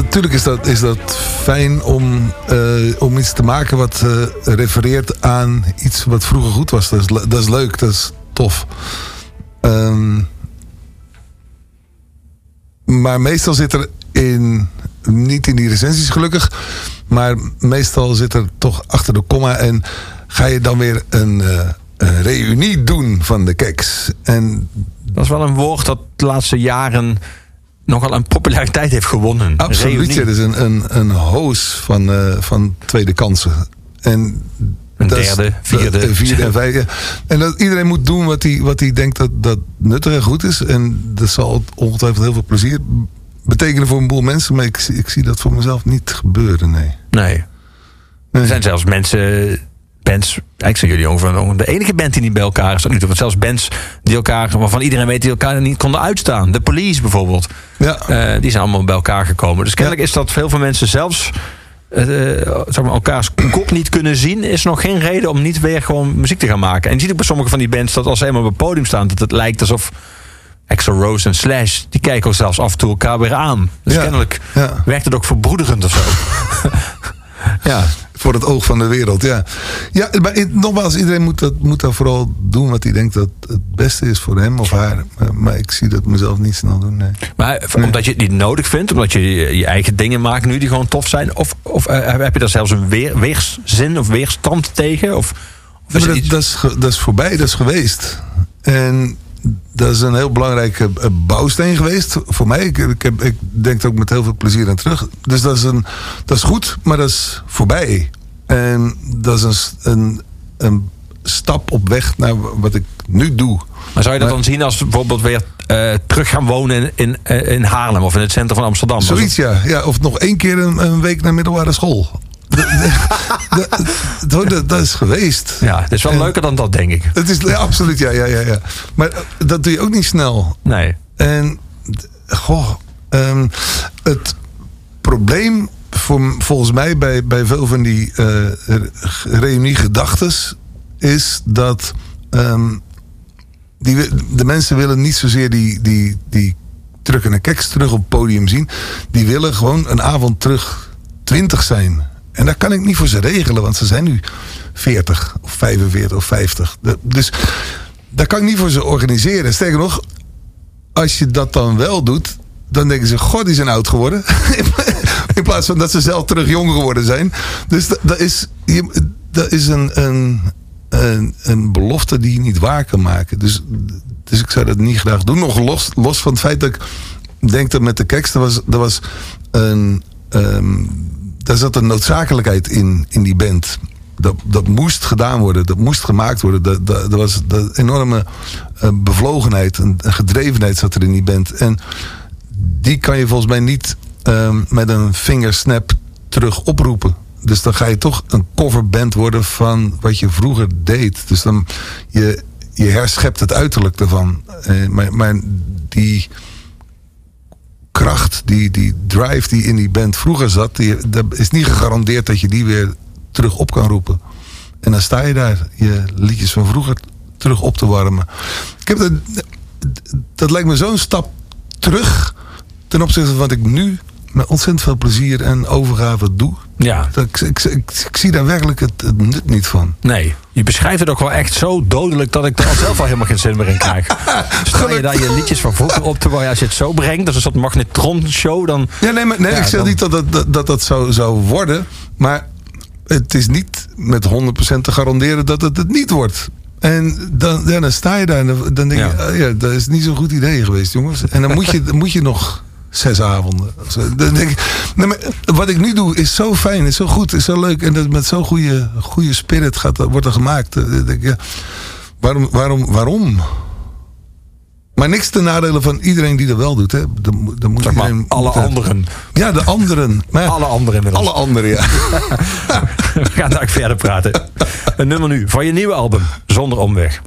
Speaker 3: Natuurlijk is dat, is dat fijn om, eh, om iets te maken wat eh, refereert aan iets wat vroeger goed was. Dat is, dat is leuk, dat is tof. Ehm, maar meestal zit er in, niet in die recensies gelukkig, maar meestal zit er toch achter de komma en ga je dan weer een, eh, een reunie doen van de keks. En
Speaker 2: Dat is wel een woord dat de laatste jaren nogal een populariteit heeft gewonnen.
Speaker 3: Absoluut, ja, dat is een, een, een hoos van, eh, van tweede kansen. En
Speaker 2: Een derde, vierde.
Speaker 3: dat- vierde en vijfde. En dat iedereen moet doen wat hij, wat hij denkt dat, dat nuttig en goed is. En dat zal ongetwijfeld heel veel plezier betekenen voor een boel mensen. Maar ik, zie- ik zie dat voor mezelf niet gebeuren, nee.
Speaker 2: Nee. Er zijn zelfs mensen, bands, ik zijn jullie ongeveer de enige band die niet bij elkaar is. Want zelfs bands die elkaar, waarvan iedereen weet die elkaar niet konden uitstaan. De Police bijvoorbeeld.
Speaker 3: Ja,
Speaker 2: Eh, die zijn allemaal bij elkaar gekomen. Dus kennelijk is dat veel mensen zelfs eh, zeg maar, elkaars kop niet kunnen zien, is nog geen reden om niet weer gewoon muziek te gaan maken. En je ziet ook bij sommige van die bands dat als ze eenmaal op het podium staan, dat het lijkt alsof Axel Rose en Slash, die kijken ook zelfs af en toe elkaar weer aan. Dus
Speaker 3: Ja.
Speaker 2: kennelijk
Speaker 3: Ja.
Speaker 2: werkt het ook verbroederend of zo. ja.
Speaker 3: voor het oog van de wereld, ja. Ja, maar nogmaals, iedereen moet dat, moet dat vooral doen wat hij denkt dat het beste is voor hem of haar. Maar, maar ik zie dat mezelf niet snel doen, nee.
Speaker 2: Maar omdat je het niet nodig vindt, omdat je je eigen dingen maakt nu die gewoon tof zijn, of, of eh, heb je daar zelfs een weer, weerszin of weerstand tegen? Of, of is
Speaker 3: dat,
Speaker 2: iets-
Speaker 3: dat, is, dat is voorbij, dat is geweest. En dat is een heel belangrijke eh, bouwsteen geweest voor mij. Ik, ik, heb, ik denk er ook met heel veel plezier aan terug. Dus dat is, een, dat is goed, maar dat is voorbij. En dat is een, een, een stap op weg naar wat ik nu doe.
Speaker 2: Maar zou je dat
Speaker 3: Maar-
Speaker 2: dan zien als bijvoorbeeld weer eh, terug gaan wonen in, in, eh, in Haarlem of in het centrum van Amsterdam?
Speaker 3: Zoiets, ja. ja. Of nog één keer een, een week naar middelbare school. dat, dat, is geweest.
Speaker 2: Ja, het is wel
Speaker 3: En-
Speaker 2: leuker dan dat, denk ik.
Speaker 3: Het is ja, absoluut, ja, ja, ja, ja. Maar eh, dat doe je ook niet snel.
Speaker 2: Nee.
Speaker 3: En goh, ehm, het probleem voor, volgens mij bij, bij veel van die eh reunie-gedachtes is dat ehm, die, de mensen willen niet zozeer die, die, die truck en keks terug op het podium zien. Die willen gewoon een avond terug 20 zijn. En dat kan ik niet voor ze regelen, want ze zijn nu 40 of 45 of 50. De- Dus dat kan ik niet voor ze organiseren. Sterker nog, als je dat dan wel doet, dan denken ze: God, die zijn oud geworden. In plaats van dat ze zelf terug jong geworden zijn. Dus dat, is, dat is een, een, een, een belofte die je niet waar kan maken. Dus, dus ik zou dat niet graag doen. Nog los, los van het feit dat ik denk dat met de keks, er was, er was een. ehm, daar zat een noodzakelijkheid in, in die band. Dat, dat moest gedaan worden, dat moest gemaakt worden. Dat, dat, was dat enorme eh, bevlogenheid, een, een gedrevenheid zat er in die band. En die kan je volgens mij niet ehm, met een vingersnap terug oproepen. Dus dan ga je toch een coverband worden van wat je vroeger deed. Dus dan je, je herschept het uiterlijk ervan. Eh, maar, maar die kracht, die, die drive die in die band vroeger zat, die, dat is niet gegarandeerd dat je die weer terug op kan roepen. En dan sta je daar je liedjes van vroeger terug op te warmen. Ik heb dat, dat lijkt me zo'n stap terug ten opzichte van wat ik nu met ontzettend veel plezier en overgave doe.
Speaker 2: Ja.
Speaker 3: Dat ik, ik, ik, ik zie daar werkelijk het, het nut niet van.
Speaker 2: Nee, je beschrijft het ook wel echt zo dodelijk dat ik er al zelf al helemaal geen zin meer in krijg. Sta je daar je liedjes van vroeger op te bouwen, als je het zo brengt, dat is een soort magnetronshow, dan...
Speaker 3: Ja, nee, maar, nee
Speaker 2: Ja,
Speaker 3: ik zeg
Speaker 2: dan-
Speaker 3: niet dat dat, dat, dat dat zou, zou worden. Maar het is niet met 100% te garanderen dat het het niet wordt. En dan, dan sta je daar en dan, denk je,
Speaker 2: Ja.
Speaker 3: oh ja, dat is niet zo'n goed idee geweest, jongens. En dan moet je, dan moet je nog zes avonden. Ik, nee, wat ik nu doe is zo fijn, is zo goed, is zo leuk. En dat met zo'n goede, goede spirit gaat, wordt er gemaakt. Denk ik, ja, waarom, waarom, waarom? Maar niks ten nadele van iedereen die dat wel doet. Hè. Dan, moet- dan moet
Speaker 2: Zeg maar,
Speaker 3: iedereen-
Speaker 2: alle anderen.
Speaker 3: ja, de anderen. Maar ja,
Speaker 2: Alle anderen inmiddels.
Speaker 3: alle anderen, ja.
Speaker 2: We gaan daar verder praten. Een nummer nu van je nieuwe album, Zonder Omweg.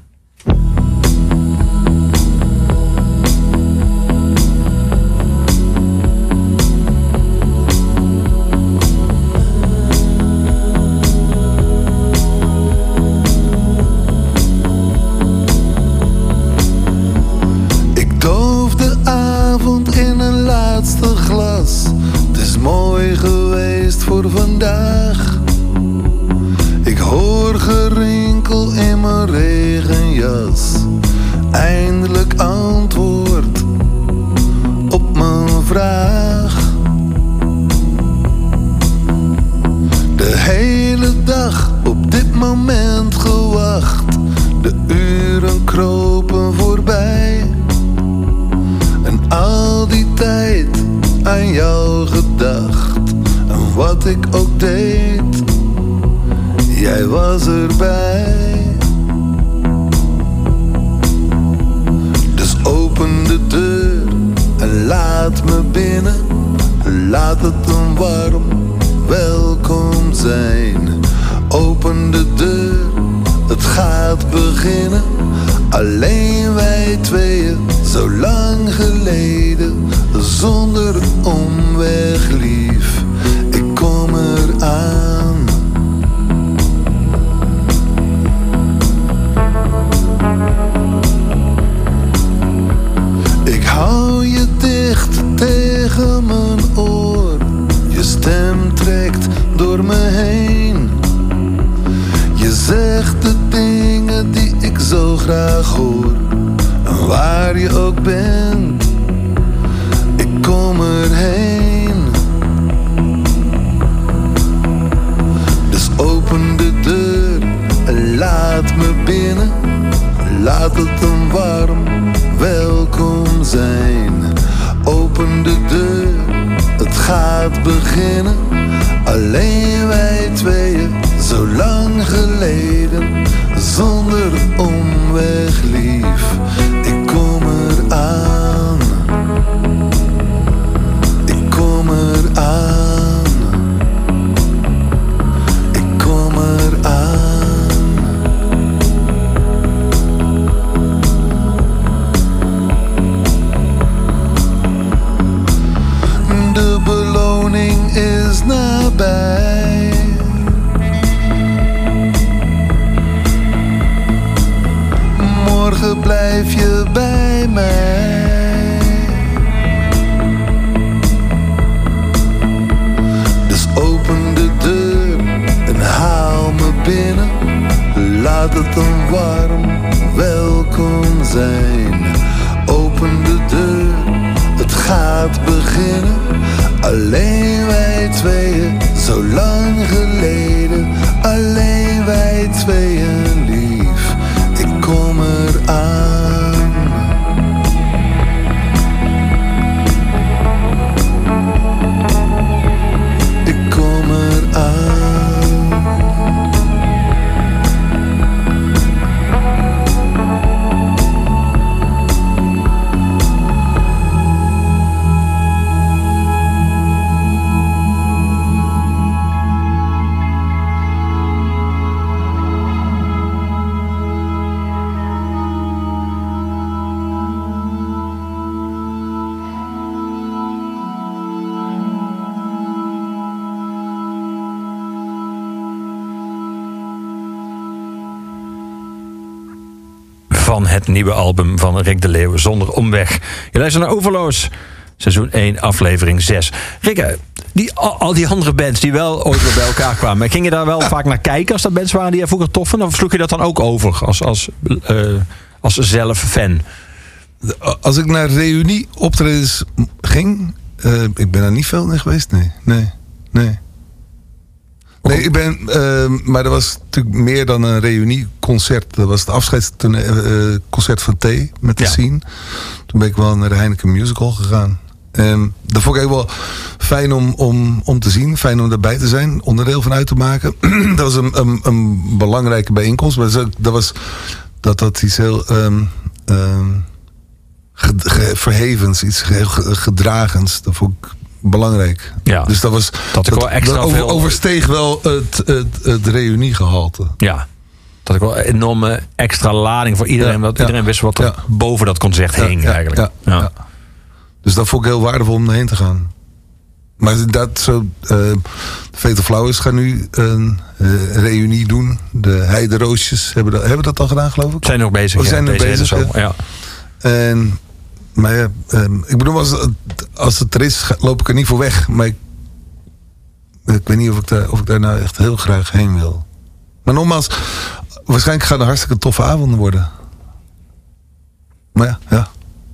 Speaker 3: Je
Speaker 2: luistert naar Overloos, seizoen 1, aflevering 6. Rick, eh, die, al, die andere bands die wel ooit bij elkaar kwamen, ging je daar wel vaak naar kijken als dat bands waren die je vroeger tof vond? Of sloeg je dat dan ook over als, als, eh, als zelf fan?
Speaker 3: Als ik naar reunie optredens ging, eh, ik ben er niet veel in geweest. Nee, nee, nee. Nee, ik ben, eh, maar dat was natuurlijk meer dan een reunieconcert. Dat was het afscheidsconcert van T met de
Speaker 2: Ja.
Speaker 3: scene. Toen ben ik wel naar de Heineken Musical gegaan. En dat vond ik ook wel fijn om, om, om te zien. Fijn om erbij te zijn. Onderdeel van uit te maken. dat was een, een, een belangrijke bijeenkomst. Maar dat, was dat dat iets heel ehm, ehm, ge- ge- verhevens, iets heel ge- gedragens. Dat vond ik belangrijk.
Speaker 2: Ja.
Speaker 3: Dus dat was
Speaker 2: Dat ik wel extra
Speaker 3: over-
Speaker 2: veel-
Speaker 3: oversteeg wel het, het, het reuniegehalte.
Speaker 2: Ja. Dat ik wel een enorme extra lading voor iedereen.
Speaker 3: Ja,
Speaker 2: dat
Speaker 3: ja,
Speaker 2: iedereen wist wat er
Speaker 3: ja.
Speaker 2: boven dat concert hing eigenlijk.
Speaker 3: ja, ja. Dus dat vond ik heel waardevol om erheen te gaan. Maar dat zo. eh Vete gaan nu een eh, reunie doen. De Heideroosjes hebben dat, hebben dat al gedaan, geloof ik.
Speaker 2: Zijn nog bezig.
Speaker 3: Oh, zijn nog bezig,
Speaker 2: zomer, ja.
Speaker 3: En, maar ja, ehm, ik bedoel, als het, als het er is, loop ik er niet voor weg. Maar ik, ik weet niet of ik, daar, of ik daar nou echt heel graag heen wil. Maar nogmaals, waarschijnlijk gaan er hartstikke toffe avonden worden. Maar ja, ja.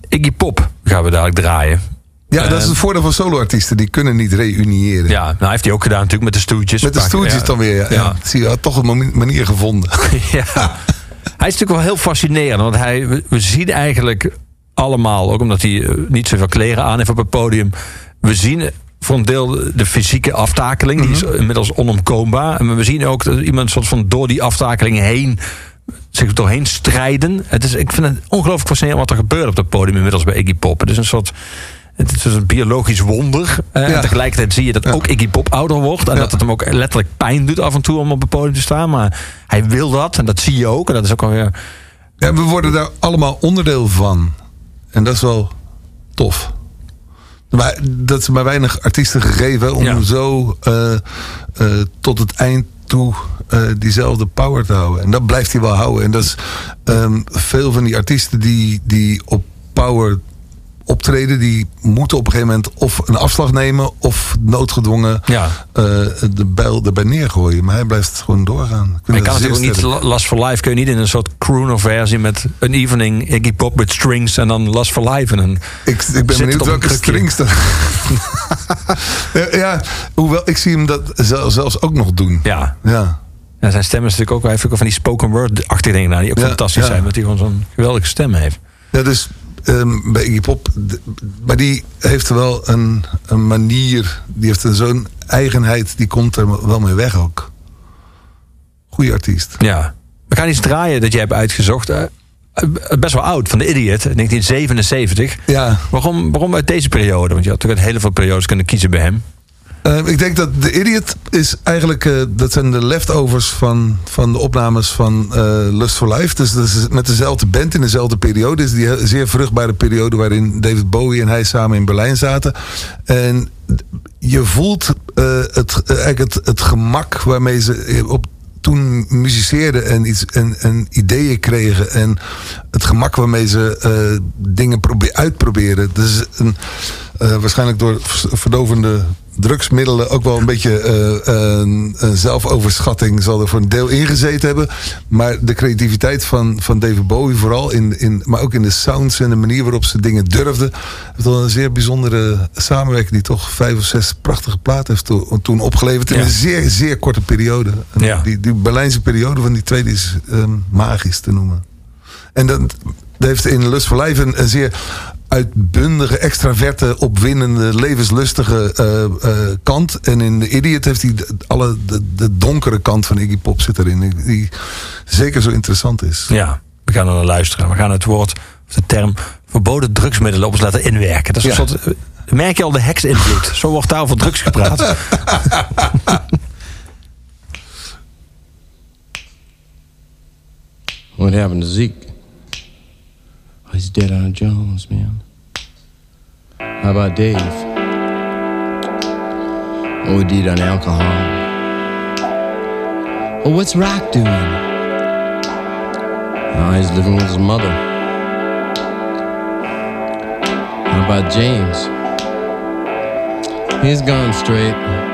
Speaker 2: Iggy Pop gaan we dadelijk draaien.
Speaker 3: Ja, dat is het voordeel van soloartiesten. Die kunnen niet reuniëren.
Speaker 2: Ja, nou heeft hij ook gedaan natuurlijk met de Stoetjes.
Speaker 3: Met de stoeltjes dan weer. Ja.
Speaker 2: Ja.
Speaker 3: Ja. Zie je, hij had toch een mani- manier gevonden.
Speaker 2: ja. Hij is natuurlijk wel heel fascinerend. Want hij, we zien eigenlijk allemaal, ook omdat hij eh, niet zoveel kleren aan heeft op het podium. We zien voor een deel de fysieke aftakeling. Die is inmiddels onomkoombaar. En we zien ook dat iemand soort van door die aftakeling heen zich doorheen strijden. Het is, ik vind het ongelooflijk fascinerend wat er gebeurt op het podium inmiddels bij Iggy Pop. Het is een soort... Het is een biologisch wonder. eh,
Speaker 3: Ja.
Speaker 2: En tegelijkertijd zie je dat
Speaker 3: Ja.
Speaker 2: ook Iggy Pop ouder wordt. En
Speaker 3: Ja.
Speaker 2: dat het hem ook letterlijk pijn doet af en toe om op het podium te staan. Maar hij wil dat. En dat zie je ook. En dat is ook alweer...
Speaker 3: Ja, we worden daar allemaal onderdeel van. En dat is wel tof. Maar dat is maar weinig artiesten gegeven om
Speaker 2: Ja.
Speaker 3: zo eh, eh, tot het eind toe eh, diezelfde power te houden. En dat blijft hij wel houden. En dat is ehm, veel van die artiesten die, die op power optreden, die moeten op een gegeven moment of een afslag nemen of noodgedwongen
Speaker 2: Ja.
Speaker 3: eh, de bijl erbij neergooien. Maar hij blijft gewoon doorgaan. Ik
Speaker 2: je kan natuurlijk niet Last for Life kun je niet in een soort crooner versie met een evening Iggy Pop met strings en dan Last for Life en een
Speaker 3: Ik, ik ben benieuwd welke strings dat... ja, ja, hoewel ik zie hem dat zel- zelfs ook nog doen.
Speaker 2: ja.
Speaker 3: Ja.
Speaker 2: ja zijn stem is natuurlijk ook hij heeft ook van die spoken word achtige dingen nou, die ook
Speaker 3: Ja,
Speaker 2: fantastisch
Speaker 3: ja.
Speaker 2: zijn, omdat hij gewoon zo'n geweldige stem heeft.
Speaker 3: Ja, dus ehm, bij Iggy Pop... Maar die heeft wel een, een manier... Die heeft een zo'n eigenheid... Die komt er wel mee weg ook. Goeie artiest.
Speaker 2: Ja. We gaan iets draaien dat jij hebt uitgezocht. eh, eh, best wel oud, van de Idiot, 1977.
Speaker 3: Ja,
Speaker 2: Waarom, waarom uit deze periode? Want je had natuurlijk uit heel veel periodes kunnen kiezen bij hem.
Speaker 3: Eh, ik denk dat The Idiot is eigenlijk... eh, dat zijn de leftovers van, van de opnames van eh, Lust for Life. Dus met dezelfde band in dezelfde periode. is die zeer vruchtbare periode... waarin David Bowie en hij samen in Berlijn zaten. En je voelt het, eigenlijk het, het gemak waarmee ze op toen muziceerden en, iets, en, ideeën kregen. En het gemak waarmee ze dingen probe- uitproberen. Dus een, waarschijnlijk door verdovende drugsmiddelen ook wel een beetje eh, een, een zelfoverschatting zal er voor een deel ingezeten hebben. Maar de creativiteit van, van David Bowie vooral, in, in, maar ook in de sounds en de manier waarop ze dingen durfden. heeft wel een zeer bijzondere samenwerking die toch vijf of zes prachtige platen heeft to- toen opgeleverd. In
Speaker 2: Ja.
Speaker 3: een zeer, zeer korte periode.
Speaker 2: Ja.
Speaker 3: Die, die Berlijnse periode van die tweede is ehm, magisch te noemen. En dat, dat heeft in Lust Life een, een zeer uitbundige, extraverte, opwindende, levenslustige eh, eh, kant. En in The Idiot heeft hij de, alle, de, de donkere kant van Iggy Pop zit erin. Die, zeker zo interessant is.
Speaker 2: Ja, we gaan er naar luisteren. We gaan het woord, of de term verboden drugsmiddelen op ons laten inwerken. Dat is een soort, merk je al de heksinvloed. Zo wordt daar over drugs gepraat.
Speaker 5: What happened to Zeke? Oh, he's dead on Jones, man. How about Dave? Oh, OD'd on alcohol. Well, what's Rock doing? Oh, he's living with his mother. How about James? He's gone straight.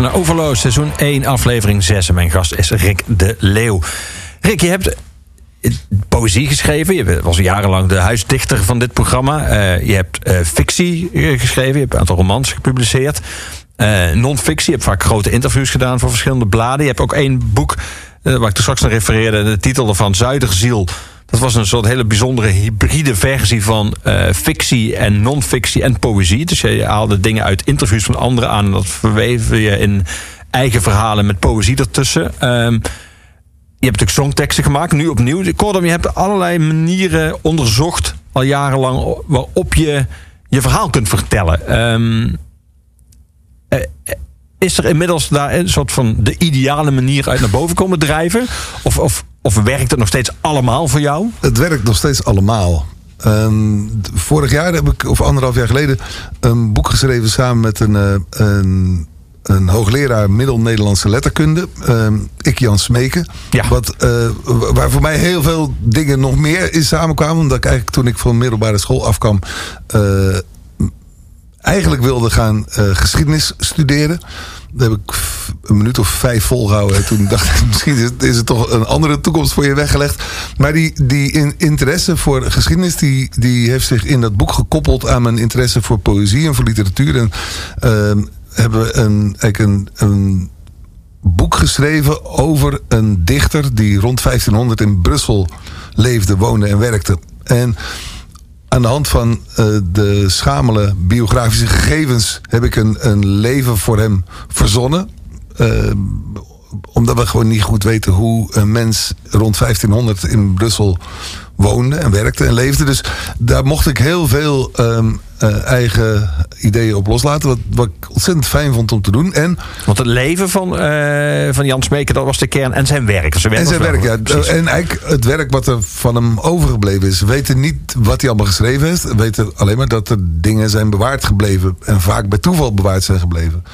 Speaker 2: Luistert naar Overloos, seizoen 1, aflevering 6. En mijn gast is Rick de Leeuw. Rick, je hebt eh, poëzie geschreven. Je was jarenlang de huisdichter van dit programma. Eh, je hebt eh, fictie geschreven. Je hebt een aantal romans gepubliceerd. Eh Non-fictie. Je hebt vaak grote interviews gedaan voor verschillende bladen. Je hebt ook één boek, waar ik toen straks naar refereerde. De titel ervan, Zuiderziel. Dat was een soort hele bijzondere hybride versie van eh, fictie en non-fictie en poëzie. Dus je haalde dingen uit interviews van anderen aan. En dat verweven je in eigen verhalen met poëzie ertussen. Ehm, je hebt natuurlijk songteksten gemaakt, nu opnieuw. Kortom, je hebt allerlei manieren onderzocht, al jarenlang, waarop je je verhaal kunt vertellen. Ehm, eh, eh, is er inmiddels daar een soort van de ideale manier uit naar boven komen drijven? Of, of, of werkt het nog steeds allemaal voor jou?
Speaker 3: Het werkt nog steeds allemaal. Ehm, vorig jaar heb ik, of anderhalf jaar geleden, een boek geschreven samen met een, eh, een, een hoogleraar middel-Nederlandse letterkunde. ehm, ik Jan Smeken.
Speaker 2: Ja.
Speaker 3: Wat, eh, wa- waar voor mij heel veel dingen nog meer in samenkwamen. Omdat ik eigenlijk toen ik van middelbare school afkwam. eh, eigenlijk wilde gaan geschiedenis studeren. Daar heb ik een minuut of vijf volgehouden. En toen dacht ik, misschien is het, is het toch een andere toekomst voor je weggelegd. Maar die, die in- interesse voor geschiedenis, die, die heeft zich in dat boek gekoppeld aan mijn interesse voor poëzie en voor literatuur. En ehm, hebben we een, een, een boek geschreven over een dichter die rond 1500 in Brussel leefde, woonde en werkte. En aan de hand van eh, de schamele biografische gegevens heb ik een, een leven voor hem verzonnen. Eh, omdat we gewoon niet goed weten hoe een mens rond 1500 in Brussel woonde en werkte en leefde. Dus daar mocht ik heel veel ehm, eh, eigen ideeën op loslaten. Wat, wat ik ontzettend fijn vond om te doen. En
Speaker 2: Want het leven van, eh, van Jan Smeken, dat was de kern. En zijn werk. Zijn
Speaker 3: En werk, ja.
Speaker 2: precies.
Speaker 3: En eigenlijk het werk wat er van hem overgebleven is. We weten niet wat hij allemaal geschreven heeft. We weten alleen maar dat er dingen zijn bewaard gebleven. En vaak bij toeval bewaard zijn gebleven.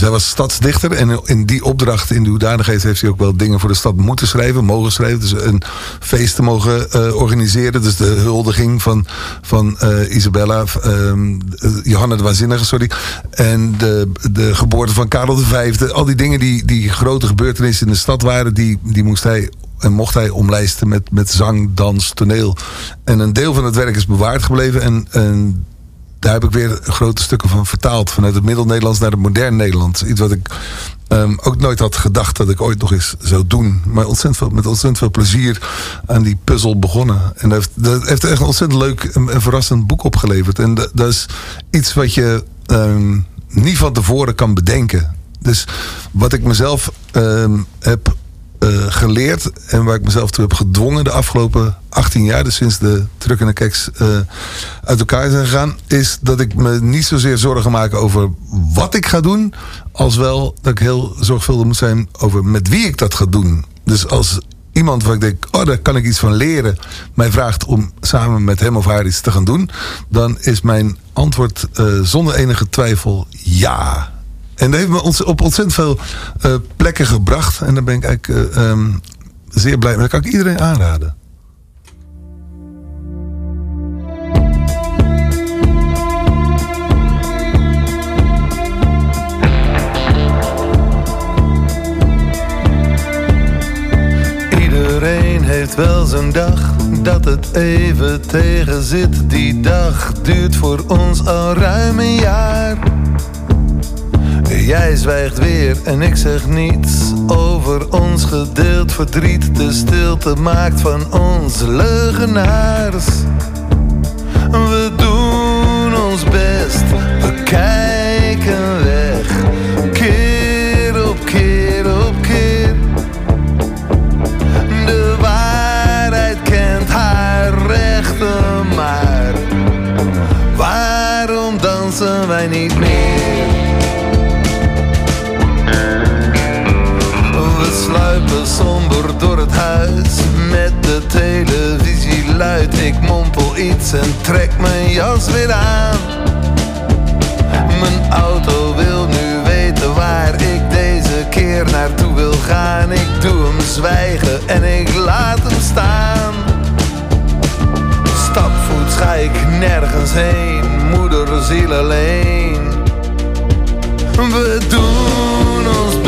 Speaker 3: Hij was stadsdichter. En in die opdracht, in die hoedanigheid, heeft hij ook wel dingen voor de stad moeten schrijven. Mogen schrijven. Dus een feest te mogen eh, organiseren. Dus de huldiging van, van eh, Isabella. ehm, eh, Johanna de Waanzinnige, sorry. En de, de geboorte van Karel V. Al die dingen die, die grote gebeurtenissen in de stad waren. Die, die moest hij en mocht hij omlijsten met, met zang, dans, toneel. En een deel van het werk is bewaard gebleven. En, en daar heb ik weer grote stukken van vertaald. Vanuit het middel-Nederlands naar het modern Nederlands. Iets wat ik ehm, ook nooit had gedacht dat ik ooit nog eens zou doen. Maar ontzettend veel, met ontzettend veel plezier aan die puzzel begonnen. En dat heeft, heeft echt een ontzettend leuk en, en verrassend boek opgeleverd. En dat, dat is iets wat je ehm, niet van tevoren kan bedenken. Dus wat ik mezelf ehm, heb eh, geleerd en waar ik mezelf toe heb gedwongen de afgelopen 18 jaar, dus sinds de truck en de keks eh, uit elkaar zijn gegaan, is dat ik me niet zozeer zorgen maak over wat ik ga doen, als wel dat ik heel zorgvuldig moet zijn over met wie ik dat ga doen. Dus als iemand waar ik denk, oh daar kan ik iets van leren, mij vraagt om samen met hem of haar iets te gaan doen, dan is mijn antwoord eh, zonder enige twijfel ja. En dat heeft me ont- op ontzettend veel eh, plekken gebracht. En daar ben ik eigenlijk eh, ehm, zeer blij mee. Dat kan ik iedereen aanraden.
Speaker 4: Iedereen heeft wel zijn dag dat het even tegen zit. Die dag duurt voor ons al ruim een jaar. Jij zwijgt weer en ik zeg niets over ons gedeeld verdriet. De stilte maakt van ons leugenaars. We doen ons best, we kijken weg. Keer op keer op keer. De waarheid kent haar rechten, maar waarom dansen wij niet meer? Somber door het huis met de televisie luid. Ik mompel iets en trek mijn jas weer aan. Mijn auto wil nu weten waar ik deze keer naartoe wil gaan. Ik doe hem zwijgen en ik laat hem staan. Stapvoets ga ik nergens heen, moederziel alleen. We doen ons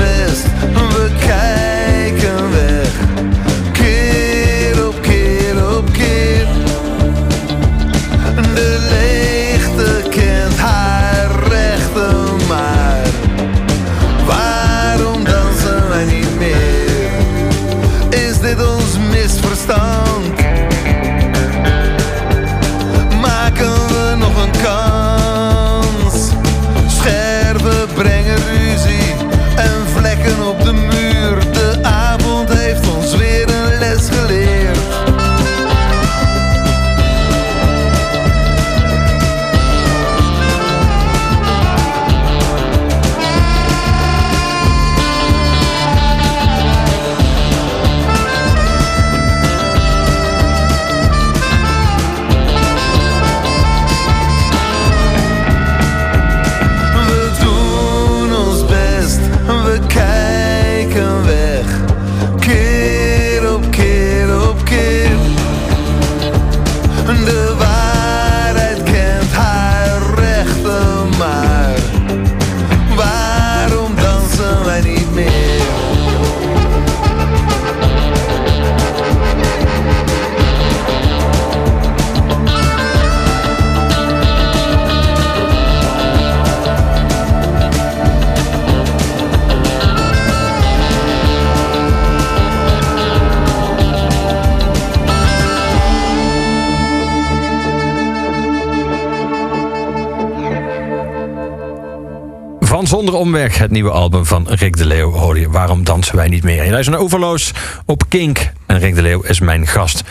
Speaker 2: Zonder Omweg, het nieuwe album van Rick de Leeuw. Je, waarom dansen wij niet meer? Je luistert naar Overloos op Kink. En Rick de Leeuw is mijn gast.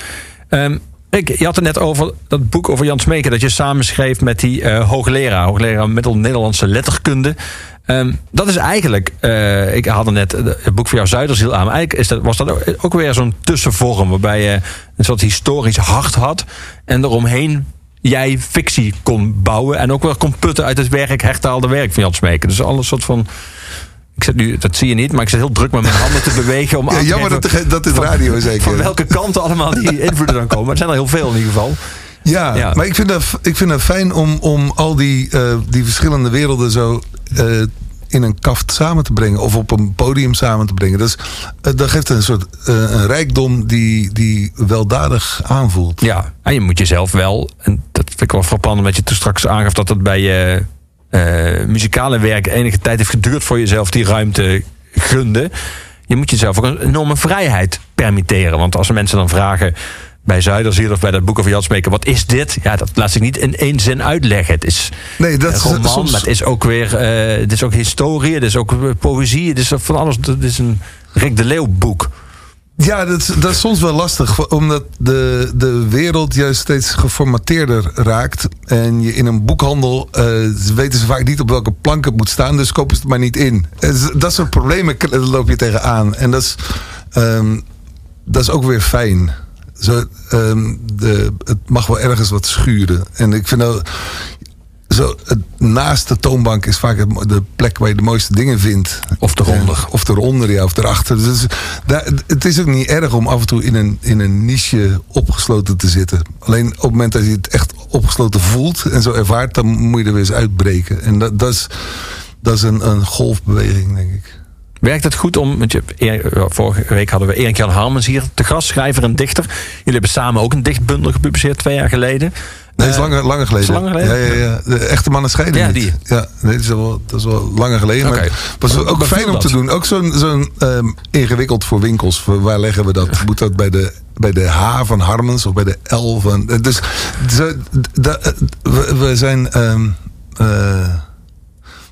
Speaker 2: Ehm, Rick, je had het net over dat boek over Jan Smeken... dat je samen schreef met die eh, hoogleraar. Hoogleraar Middel-Nederlandse letterkunde. Ehm, dat is eigenlijk... eh, ik haalde net het boek voor jou Zuiderziel aan. Eigenlijk is dat, was dat ook weer zo'n tussenvorm... waarbij je een soort historisch hart had... en eromheen jij fictie kon bouwen... en ook wel kon putten uit het werk, hertaalde werk van Jan Smeken. Dus alles soort van... Ik zit nu, dat zie je niet, maar ik zit heel druk met mijn handen te bewegen. Om
Speaker 3: Ja, jammer dat, de- dat dit
Speaker 2: van-
Speaker 3: radio is zeker.
Speaker 2: Van welke kanten allemaal die invloeden dan komen. Maar er zijn er heel veel in ieder geval.
Speaker 3: Ja,
Speaker 2: Ja.
Speaker 3: maar ik vind het, ik vind fijn om, om al die, eh, die verschillende werelden zo eh, in een kaft samen te brengen. Of op een podium samen te brengen. Dus, eh, dat geeft een soort eh, een rijkdom die, die weldadig aanvoelt.
Speaker 2: Ja, en je moet jezelf wel, en dat vind ik wel frappant, omdat je toen straks aangaf dat het bij je eh, muzikale werk enige tijd heeft geduurd voor jezelf die ruimte gunde. Je moet jezelf ook een enorme vrijheid permitteren. Want als mensen dan vragen bij Zuiderziel of bij dat boek over Jan Smeken, wat is dit? Ja, dat laat zich niet in één zin uitleggen. Het is
Speaker 3: Nee, dat
Speaker 2: een
Speaker 3: is
Speaker 2: roman,
Speaker 3: soms-
Speaker 2: maar het is ook weer eh, het is ook historie, het is ook eh, poëzie, het is van alles. Het is een Rick de Leeuw boek.
Speaker 3: Ja, dat, is- dat is soms wel lastig. Omdat de, de wereld juist steeds geformateerder raakt. En je in een boekhandel eh, weten ze vaak niet op welke plank het moet staan. Dus kopen ze het maar niet in. Dat soort problemen loop je tegenaan. En dat is, ehm, dat is ook weer fijn. Zo, ehm, de, het mag wel ergens wat schuren. En ik vind dat... Zo, het, naast de toonbank is vaak het de plek waar je de mooiste dingen vindt.
Speaker 2: Of eronder.
Speaker 3: Of eronder, ja, of erachter. Dus daar, het is ook niet erg om af en toe in een, in een niche opgesloten te zitten. Alleen op het moment dat je het echt opgesloten voelt en zo ervaart, dan moet je er weer eens uitbreken. En dat, dat is, dat is een, een golfbeweging, denk ik.
Speaker 2: Werkt het goed om, want je, eer- vorige week hadden we Erik Jan Harmens hier te gast, schrijver en dichter. Jullie hebben samen ook een dichtbundel gepubliceerd twee jaar geleden.
Speaker 3: Nee, dat is
Speaker 2: Eh,
Speaker 3: langer, langer geleden.
Speaker 2: is langer geleden?
Speaker 3: Ja, ja, ja. De echte mannen scheiden
Speaker 2: Ja,
Speaker 3: niet.
Speaker 2: die.
Speaker 3: Ja, nee, dat, is wel, dat is wel langer geleden. Maar het was ook
Speaker 2: beviel
Speaker 3: fijn om
Speaker 2: dat?
Speaker 3: te doen. Ook zo'n zo'n ehm, ingewikkeld voor winkels. Voor Waar leggen we dat? Moet dat bij de, bij de H van Harmens of bij de L van... eh, Dus eh, we, we zijn... ehm, eh,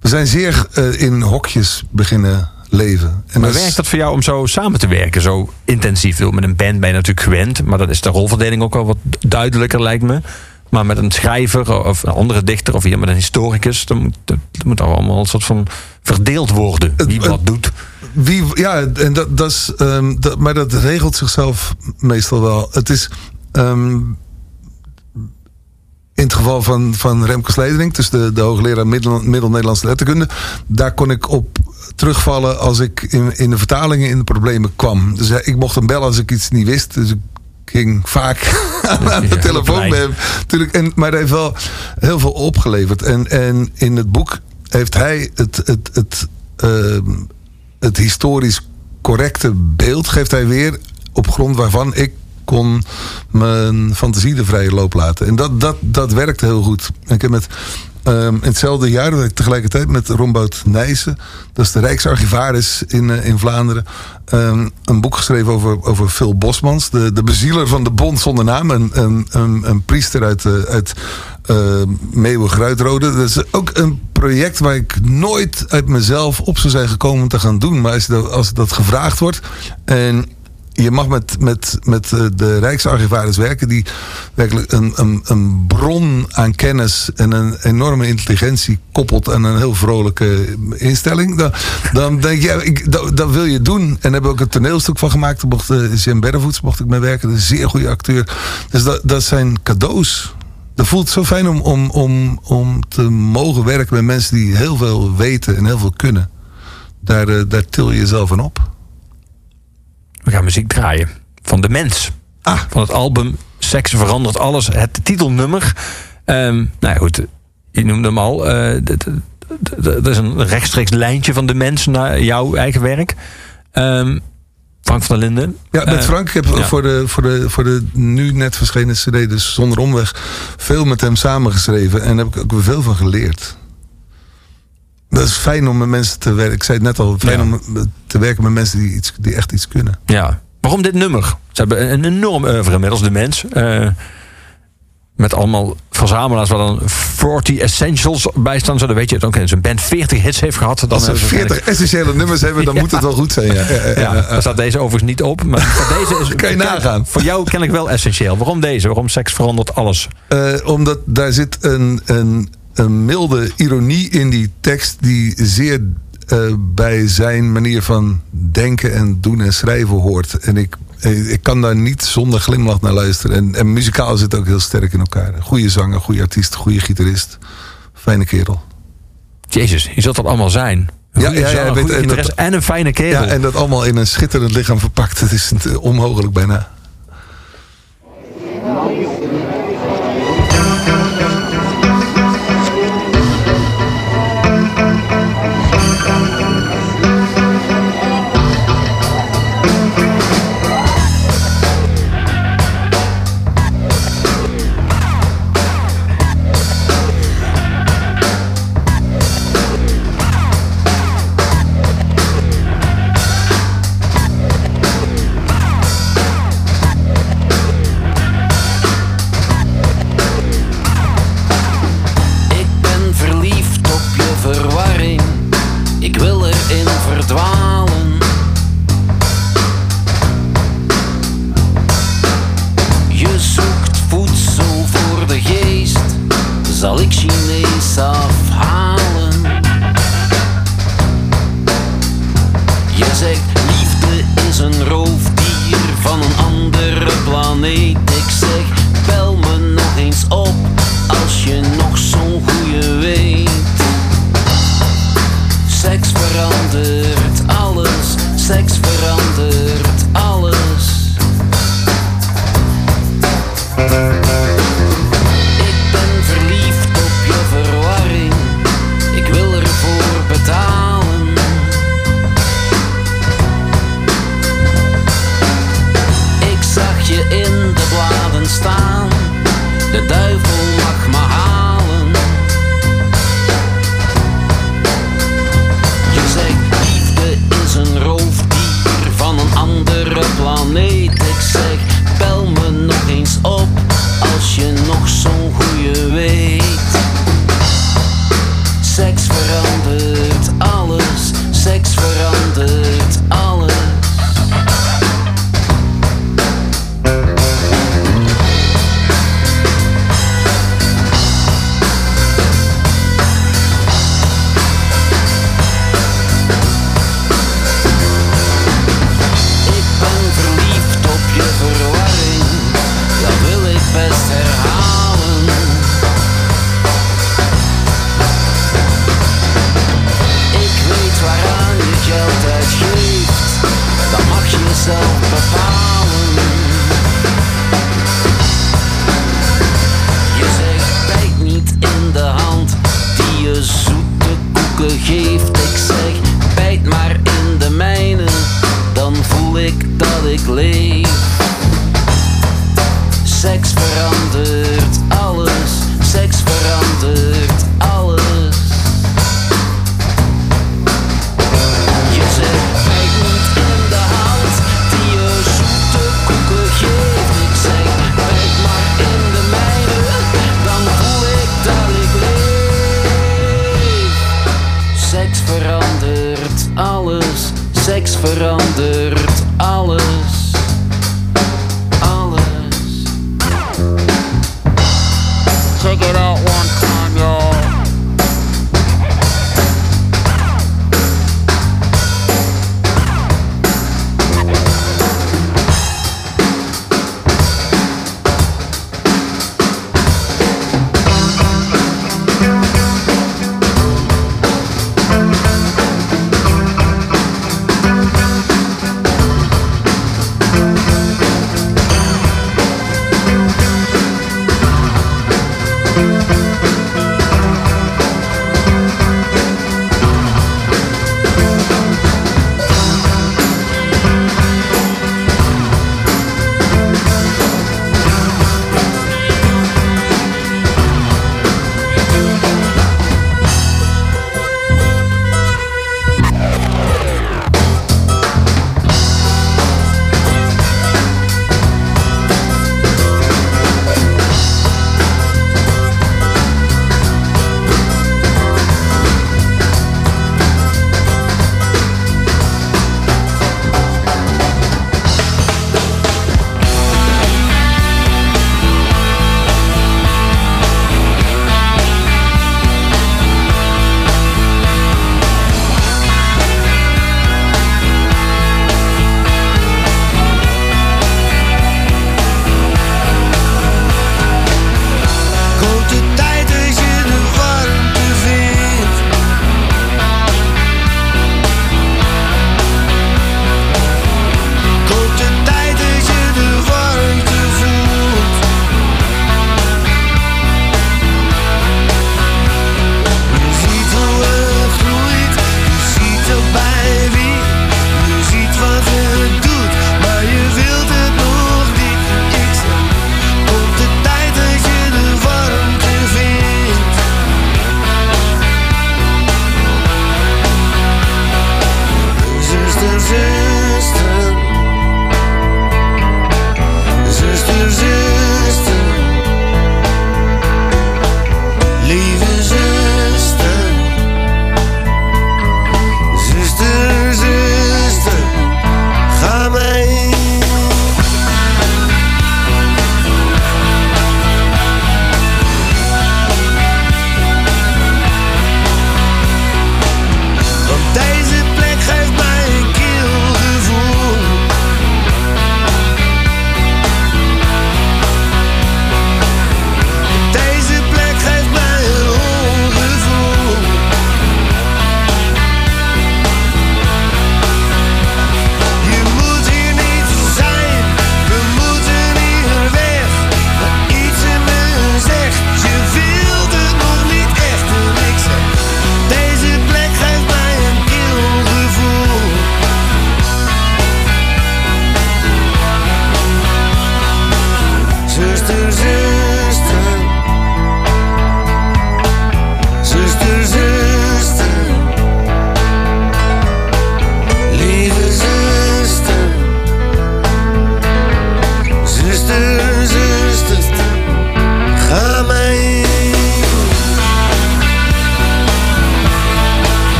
Speaker 3: we zijn zeer eh, in hokjes beginnen leven. En
Speaker 2: Maar
Speaker 3: is-
Speaker 2: werkt dat voor jou om zo samen te werken, zo intensief? Met een band ben je natuurlijk gewend, maar dan is de rolverdeling ook wel wat duidelijker, lijkt me. Maar met een schrijver of een andere dichter of hier met een historicus, dan moet, dat moet allemaal een soort van verdeeld worden. Wie wat doet.
Speaker 3: Wie, ja, en dat, dat is, ehm, dat, maar dat regelt zichzelf meestal wel. Het is ehm, in het geval van, van Remke Sledering, dus de, de hoogleraar Middel- Middel-Nederlandse letterkunde, daar kon ik op terugvallen als ik in, in de vertalingen in de problemen kwam. Dus hij- ik mocht hem bellen als ik iets niet wist. Dus ik ging vaak aan de telefoon
Speaker 2: op
Speaker 3: bij hem. Tuurlijk, en, maar hij heeft wel heel veel opgeleverd. En, en in het boek heeft hij het, het, het, ehm, het historisch correcte beeld geeft hij weer op grond waarvan ik kon mijn fantasie de vrije loop laten. En dat, dat, dat werkte heel goed. Ik heb met Ehm, in hetzelfde jaar dat ik tegelijkertijd met Rombout Nijssen, dat is de Rijksarchivaris in, uh, in Vlaanderen, um, een boek geschreven over, over Phil Bosmans, de, de bezieler van de Bond zonder naam, een, een, een, een priester uit, uh, uit uh, Meeuwen-Gruitrode. Dat is ook een project waar ik nooit uit mezelf op zou zijn gekomen te gaan doen. Maar als als dat gevraagd wordt en je mag met, met, met eh, de Rijksarchivaris werken... die werkelijk een, een, een bron aan kennis en een enorme intelligentie koppelt... aan een heel vrolijke instelling. Dan, dan denk je, ja, ik, dat, wil je doen. En heb ik ook een toneelstuk van gemaakt. Mocht uh, Jem Berrevoets mocht ik mee werken. Een zeer goede acteur. Dus dat, dat zijn cadeaus. Dat voelt zo fijn om, om, om, om te mogen werken met mensen die heel veel weten en heel veel kunnen. Daar, uh, daar til je jezelf aan op.
Speaker 2: We gaan muziek draaien van De Mens.
Speaker 3: Ah.
Speaker 2: Van het album Seks verandert alles. Het titelnummer. Um, nou ja, goed, je noemde hem al. Uh, dat is een rechtstreeks lijntje van De Mens naar jouw eigen werk. Um, Frank van der Linden.
Speaker 3: Ja, met Frank. Ik heb ja. voor, de, voor, de, voor de nu net verschenen cd, dus zonder omweg, veel met hem samengeschreven. En daar heb ik ook veel van geleerd. Dat is fijn om met mensen te werken. Ik zei het net al, fijn ja. om te werken met mensen die, iets, die echt iets kunnen.
Speaker 2: Ja. Waarom dit nummer? Ze hebben een enorm oeuvre inmiddels, de mens. Uh, met allemaal verzamelaars waar dan 40 Essentials bij staan. Zo, dan weet je het ook. Als een band 40 hits heeft gehad. Dan
Speaker 3: Als ze 40 essentiële nummers hebben, dan ja. moet het wel goed zijn. Ja,
Speaker 2: ja, daar staat deze overigens niet op. Maar deze is,
Speaker 3: kan je nagaan.
Speaker 2: Voor jou ken ik wel essentieel. Waarom deze? Waarom seks verandert alles?
Speaker 3: Uh, omdat daar zit een... een een milde ironie in die tekst die zeer uh, bij zijn manier van denken en doen en schrijven hoort. En ik, ik kan daar niet zonder glimlach naar luisteren. En, en muzikaal zit ook heel sterk in elkaar. Goede zanger, goede artiest, goede gitarist. Fijne kerel.
Speaker 2: Jezus, je zult dat allemaal zijn.
Speaker 3: Ja, ja, ja,
Speaker 2: weet, en, dat, en een fijne kerel.
Speaker 3: Ja, en dat allemaal in een schitterend lichaam verpakt. Het is onmogelijk bijna.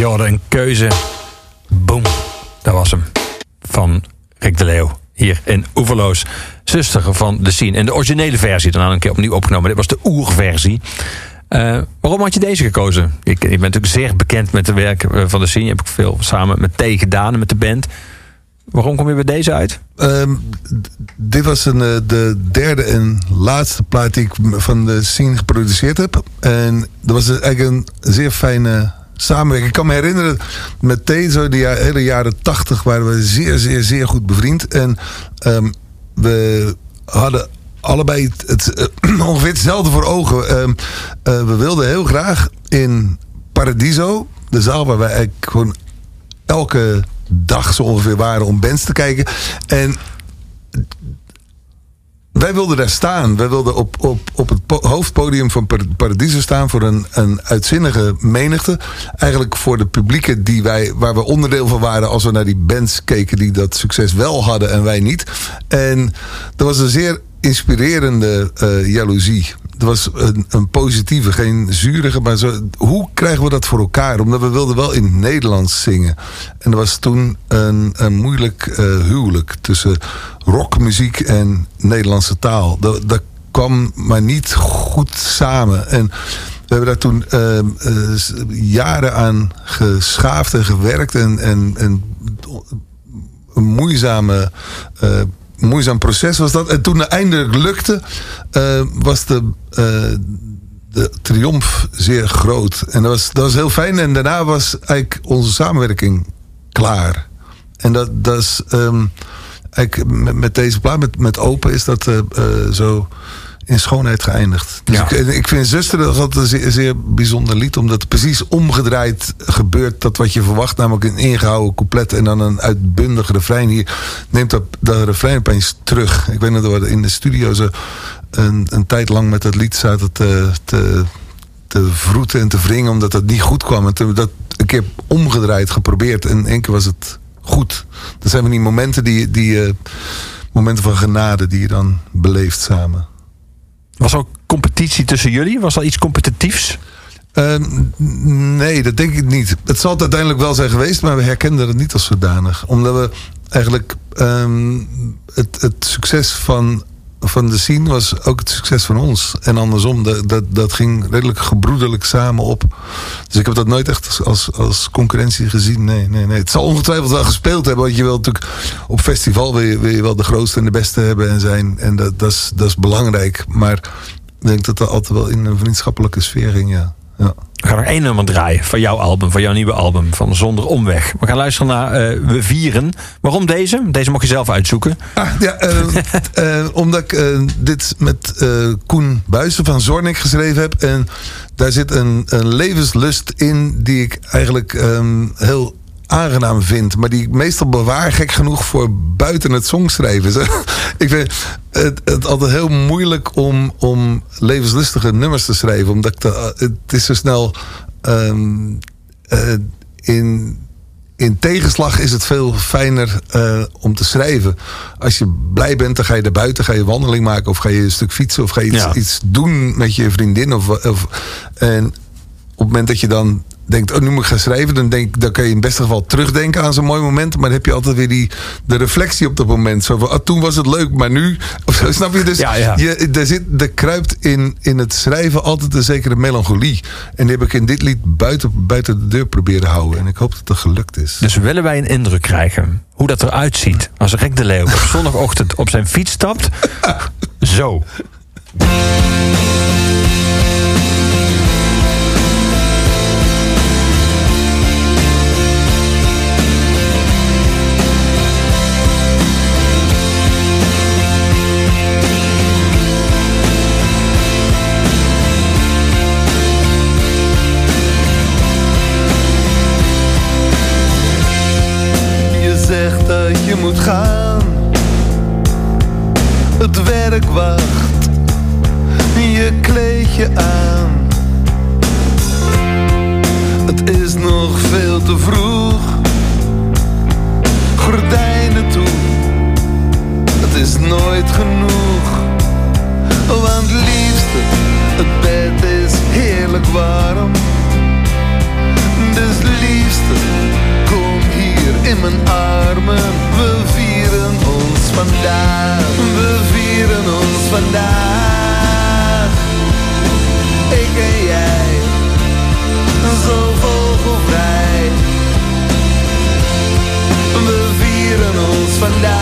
Speaker 6: Een
Speaker 2: keuze. Boom. Dat was hem. van Rick de Leeuw. Hier in Oeverloos. Zuster van de Scene. En de originele versie daarna een keer opnieuw opgenomen. Dit was de oerversie. Eh, waarom had je deze gekozen? Ik, ik ben natuurlijk zeer bekend met de werk eh, van de Scene. Hebt ook veel samen met T gedaan en met de band. Waarom kom je bij deze uit?
Speaker 3: Ehm, dit was een, eh, de derde en laatste plaat die ik van de scene geproduceerd heb. En dat was eigenlijk een zeer fijne Ik kan me herinneren, met T, zo de ja- hele jaren tachtig waren we zeer, zeer, zeer goed bevriend. En ehm, we hadden allebei het, het, eh, ongeveer hetzelfde voor ogen. Ehm, eh, we wilden heel graag in Paradiso, de zaal waar wij eigenlijk gewoon elke dag zo ongeveer waren om bands te kijken. En wij wilden daar staan. Wij wilden op, op, op het po- hoofdpodium van Par- Paradiso staan voor een, een uitzinnige menigte. Eigenlijk voor de publieken die wij, waar we onderdeel van waren als we naar die bands keken die dat succes wel hadden en wij niet. En dat was een zeer inspirerende eh, jaloezie. Het was een, een positieve, geen zurige, maar zo, hoe krijgen we dat voor elkaar? Omdat we wilden wel in Nederlands zingen. En er was toen een, een moeilijk eh, huwelijk tussen rockmuziek en Nederlandse taal. Dat, dat kwam maar niet goed samen. En we hebben daar toen eh, eh, jaren aan geschaafd en gewerkt en, en, en een moeizame, eh, moeizaam proces was dat. En toen het eindelijk lukte, eh, was de, eh, de triomf zeer groot. En dat was, dat was heel fijn. En daarna was eigenlijk onze samenwerking klaar. En dat, dat is ehm, eigenlijk met, deze plaat, met, met Open, is dat eh, zo in schoonheid geëindigd. Dus
Speaker 2: Ja.
Speaker 3: ik, ik vind Zuster dat altijd een zeer, zeer bijzonder lied. Omdat het precies omgedraaid gebeurt. Dat wat je verwacht, namelijk een ingehouden couplet en dan een uitbundig refrein. Hier neemt dat, dat refrein opeens terug. Ik weet nog dat we in de studio zo een, een tijd lang met dat lied zaten te, te, te vroeten en te wringen. Omdat het niet goed kwam. En toen dat een keer omgedraaid geprobeerd. En één keer was het goed. Dat zijn van die momenten, die, die, eh, momenten van genade die je dan beleeft samen.
Speaker 2: Was er ook competitie tussen jullie? Was er iets competitiefs?
Speaker 3: Ehm, nee, dat denk ik niet. Het zal het uiteindelijk wel zijn geweest, maar we herkenden het niet als zodanig. Omdat we eigenlijk ehm, het, het succes van, van de scene was ook het succes van ons. En andersom, dat, dat, dat ging redelijk gebroederlijk samen op. Dus ik heb dat nooit echt als, als, concurrentie gezien. Nee, nee, nee. Het zal ongetwijfeld wel gespeeld hebben. Want je wil natuurlijk op festival wil je, wil je wel de grootste en de beste hebben en zijn. En dat, dat, is, dat is belangrijk. Maar ik denk dat dat altijd wel in een vriendschappelijke sfeer ging, ja. ja.
Speaker 2: We gaan nog één nummer draaien van jouw album, van jouw nieuwe album, van Zonder Omweg. We gaan luisteren naar eh, We Vieren. Waarom deze? Deze mocht je zelf uitzoeken.
Speaker 3: Ah, ja, eh, eh, omdat ik dit met Koen Buijsen van Zornik geschreven heb. En daar zit een, een levenslust in die ik eigenlijk ehm, heel aangenaam vind. Maar die ik meestal bewaar, gek genoeg, voor buiten het songschrijven. Ik vind het, het altijd heel moeilijk om, om levenslustige nummers te schrijven. Omdat ik dat, het is zo snel eh, in in tegenslag is het veel fijner eh, om te schrijven. Als je blij bent, dan ga je er buiten, ga je wandeling maken... of ga je een stuk fietsen of ga je iets,
Speaker 2: Ja.
Speaker 3: iets doen met je vriendin. Of, of, en op het moment dat je dan denkt, oh, nu moet ik gaan schrijven... dan, denk, dan kan je in het beste geval terugdenken aan zo'n mooi moment... maar dan heb je altijd weer die, de reflectie op dat moment. Zo van, ah, toen was het leuk, maar nu... Of snap je? Dus
Speaker 2: Ja, ja.
Speaker 3: Je, er, zit, er kruipt in, in het schrijven altijd een zekere melancholie. En die heb ik in dit lied buiten, buiten de deur proberen houden. En ik hoop dat het gelukt is.
Speaker 2: Dus willen wij een indruk krijgen hoe dat eruit ziet als Rick de Leeuw op zondagochtend op zijn fiets stapt? Zo.
Speaker 4: Je moet gaan. Het werk wacht. Je kleed je aan. Het is nog veel te vroeg. Gordijnen toe. Het is nooit genoeg. Want liefste, het bed is heerlijk warm. in mijn armen. We vieren ons vandaag, we vieren ons vandaag. Ik en jij, zo vogelvrij. We vieren ons vandaag.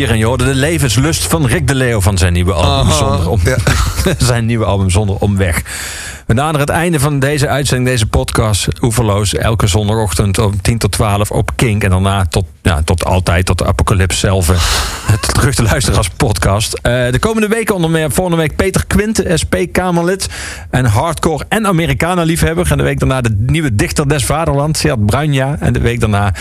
Speaker 4: Hier en
Speaker 2: je de levenslust van Rick de Leo van zijn nieuwe album, zonder, om, zijn nieuwe album zonder Omweg. We naderen het einde van deze uitzending, deze podcast, oeverloos, elke zondagochtend om 10 tot 12 op Kink. En daarna tot, ja, tot altijd, tot de apocalypse zelf, terug te luisteren als podcast. Eh, de komende weken onder meer volgende week Peter Quint, SP-Kamerlid en hardcore en Americana-liefhebber. En de week daarna de nieuwe dichter des Vaderland, Seat Bruinja. En de week daarna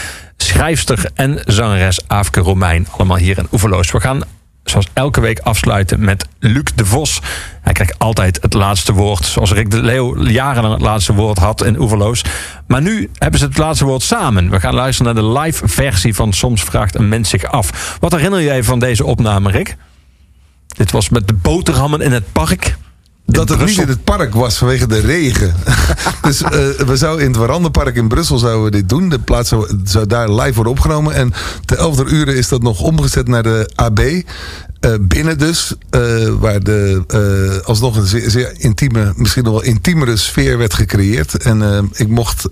Speaker 2: schrijfster en zangeres Aafke Romein. Allemaal hier in Oeverloos. We gaan zoals elke week afsluiten met Luc de Vos. Hij krijgt altijd het laatste woord. Zoals Rick de Leeuw jarenlang het laatste woord had in Oeverloos. Maar nu hebben ze het laatste woord samen. We gaan luisteren naar de live versie van Soms vraagt een mens zich af. Wat herinner jij van deze opname, Rick? Dit was met de boterhammen in het park.
Speaker 3: Dat het niet in het park was vanwege de regen. dus eh, we zouden in het Warandenpark in Brussel zouden we dit doen. De plaats zou, zou daar live worden opgenomen. En te 11 uur is dat nog omgezet naar de AB. Eh, binnen dus, eh, waar de, alsnog een zeer, zeer intieme, misschien nog wel intiemere sfeer werd gecreëerd. En ik mocht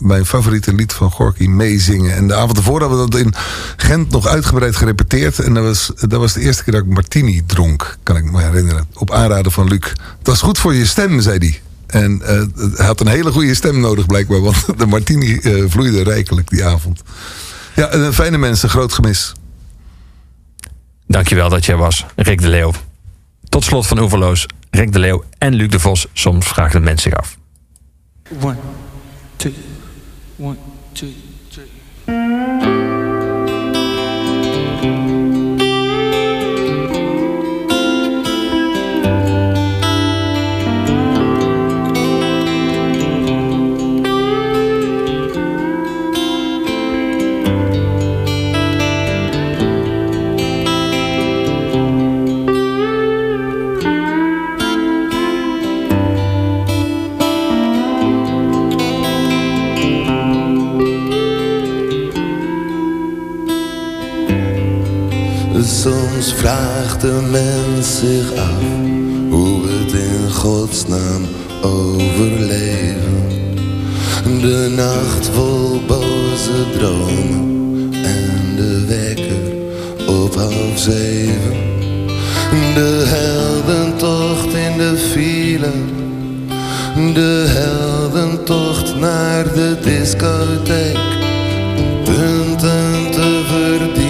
Speaker 3: mijn favoriete lied van Gorky meezingen. En de avond ervoor hadden we dat in Gent nog uitgebreid gerepeteerd. En dat was, dat was de eerste keer dat ik martini dronk, kan ik me herinneren. Op aanraden van Luc. Dat is goed voor je stem, zei hij. En eh, hij had een hele goede stem nodig blijkbaar, want de martini eh, vloeide rijkelijk die avond. Ja, en, fijne mensen, groot gemis.
Speaker 2: Dankjewel dat jij was, Rick de Leeuw. Tot slot van Oeverloos, Rick de Leeuw en Luc de Vos. Soms vraagt het mens zich af.
Speaker 7: One, two, one,
Speaker 4: de mens zich af hoe het in godsnaam overleven. De nacht vol boze dromen en de wekker op half zeven. De heldentocht in de file, de heldentocht naar de discotheek. Punten te verdienen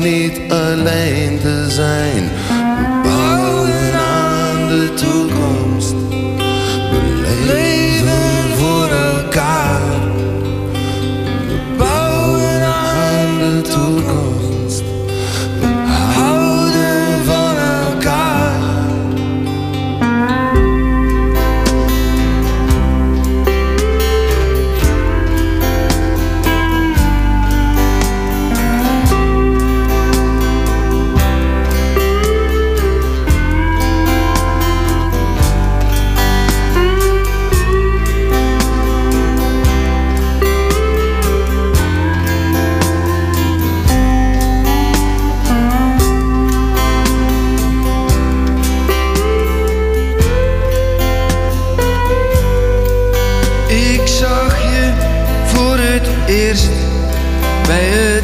Speaker 4: niet alleen te zijn. We bouwen aan de toekomst.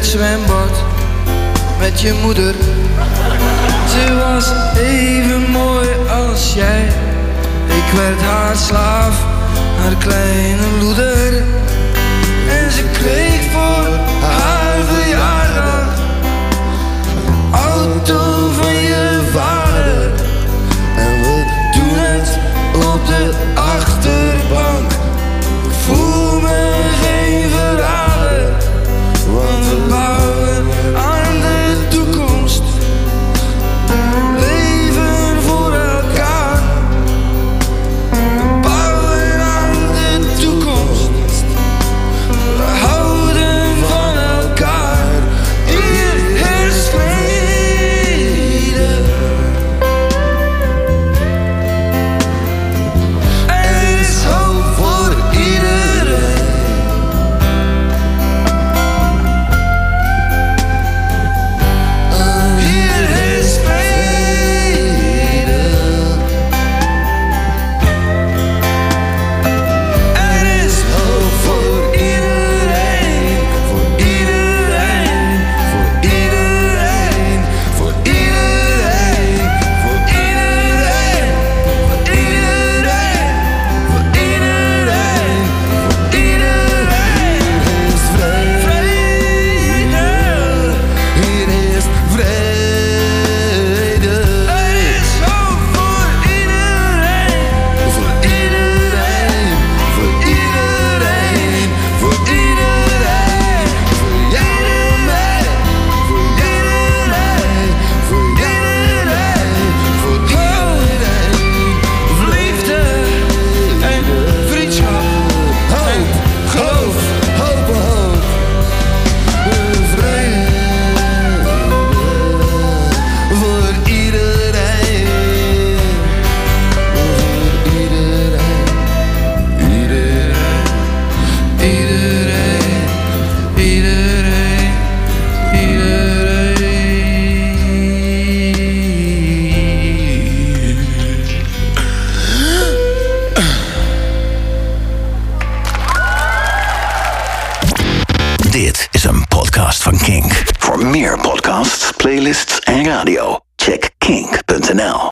Speaker 4: zwembad met je moeder. Ze was even mooi als jij. Ik werd haar slaaf, haar kleine loeder. En ze kreeg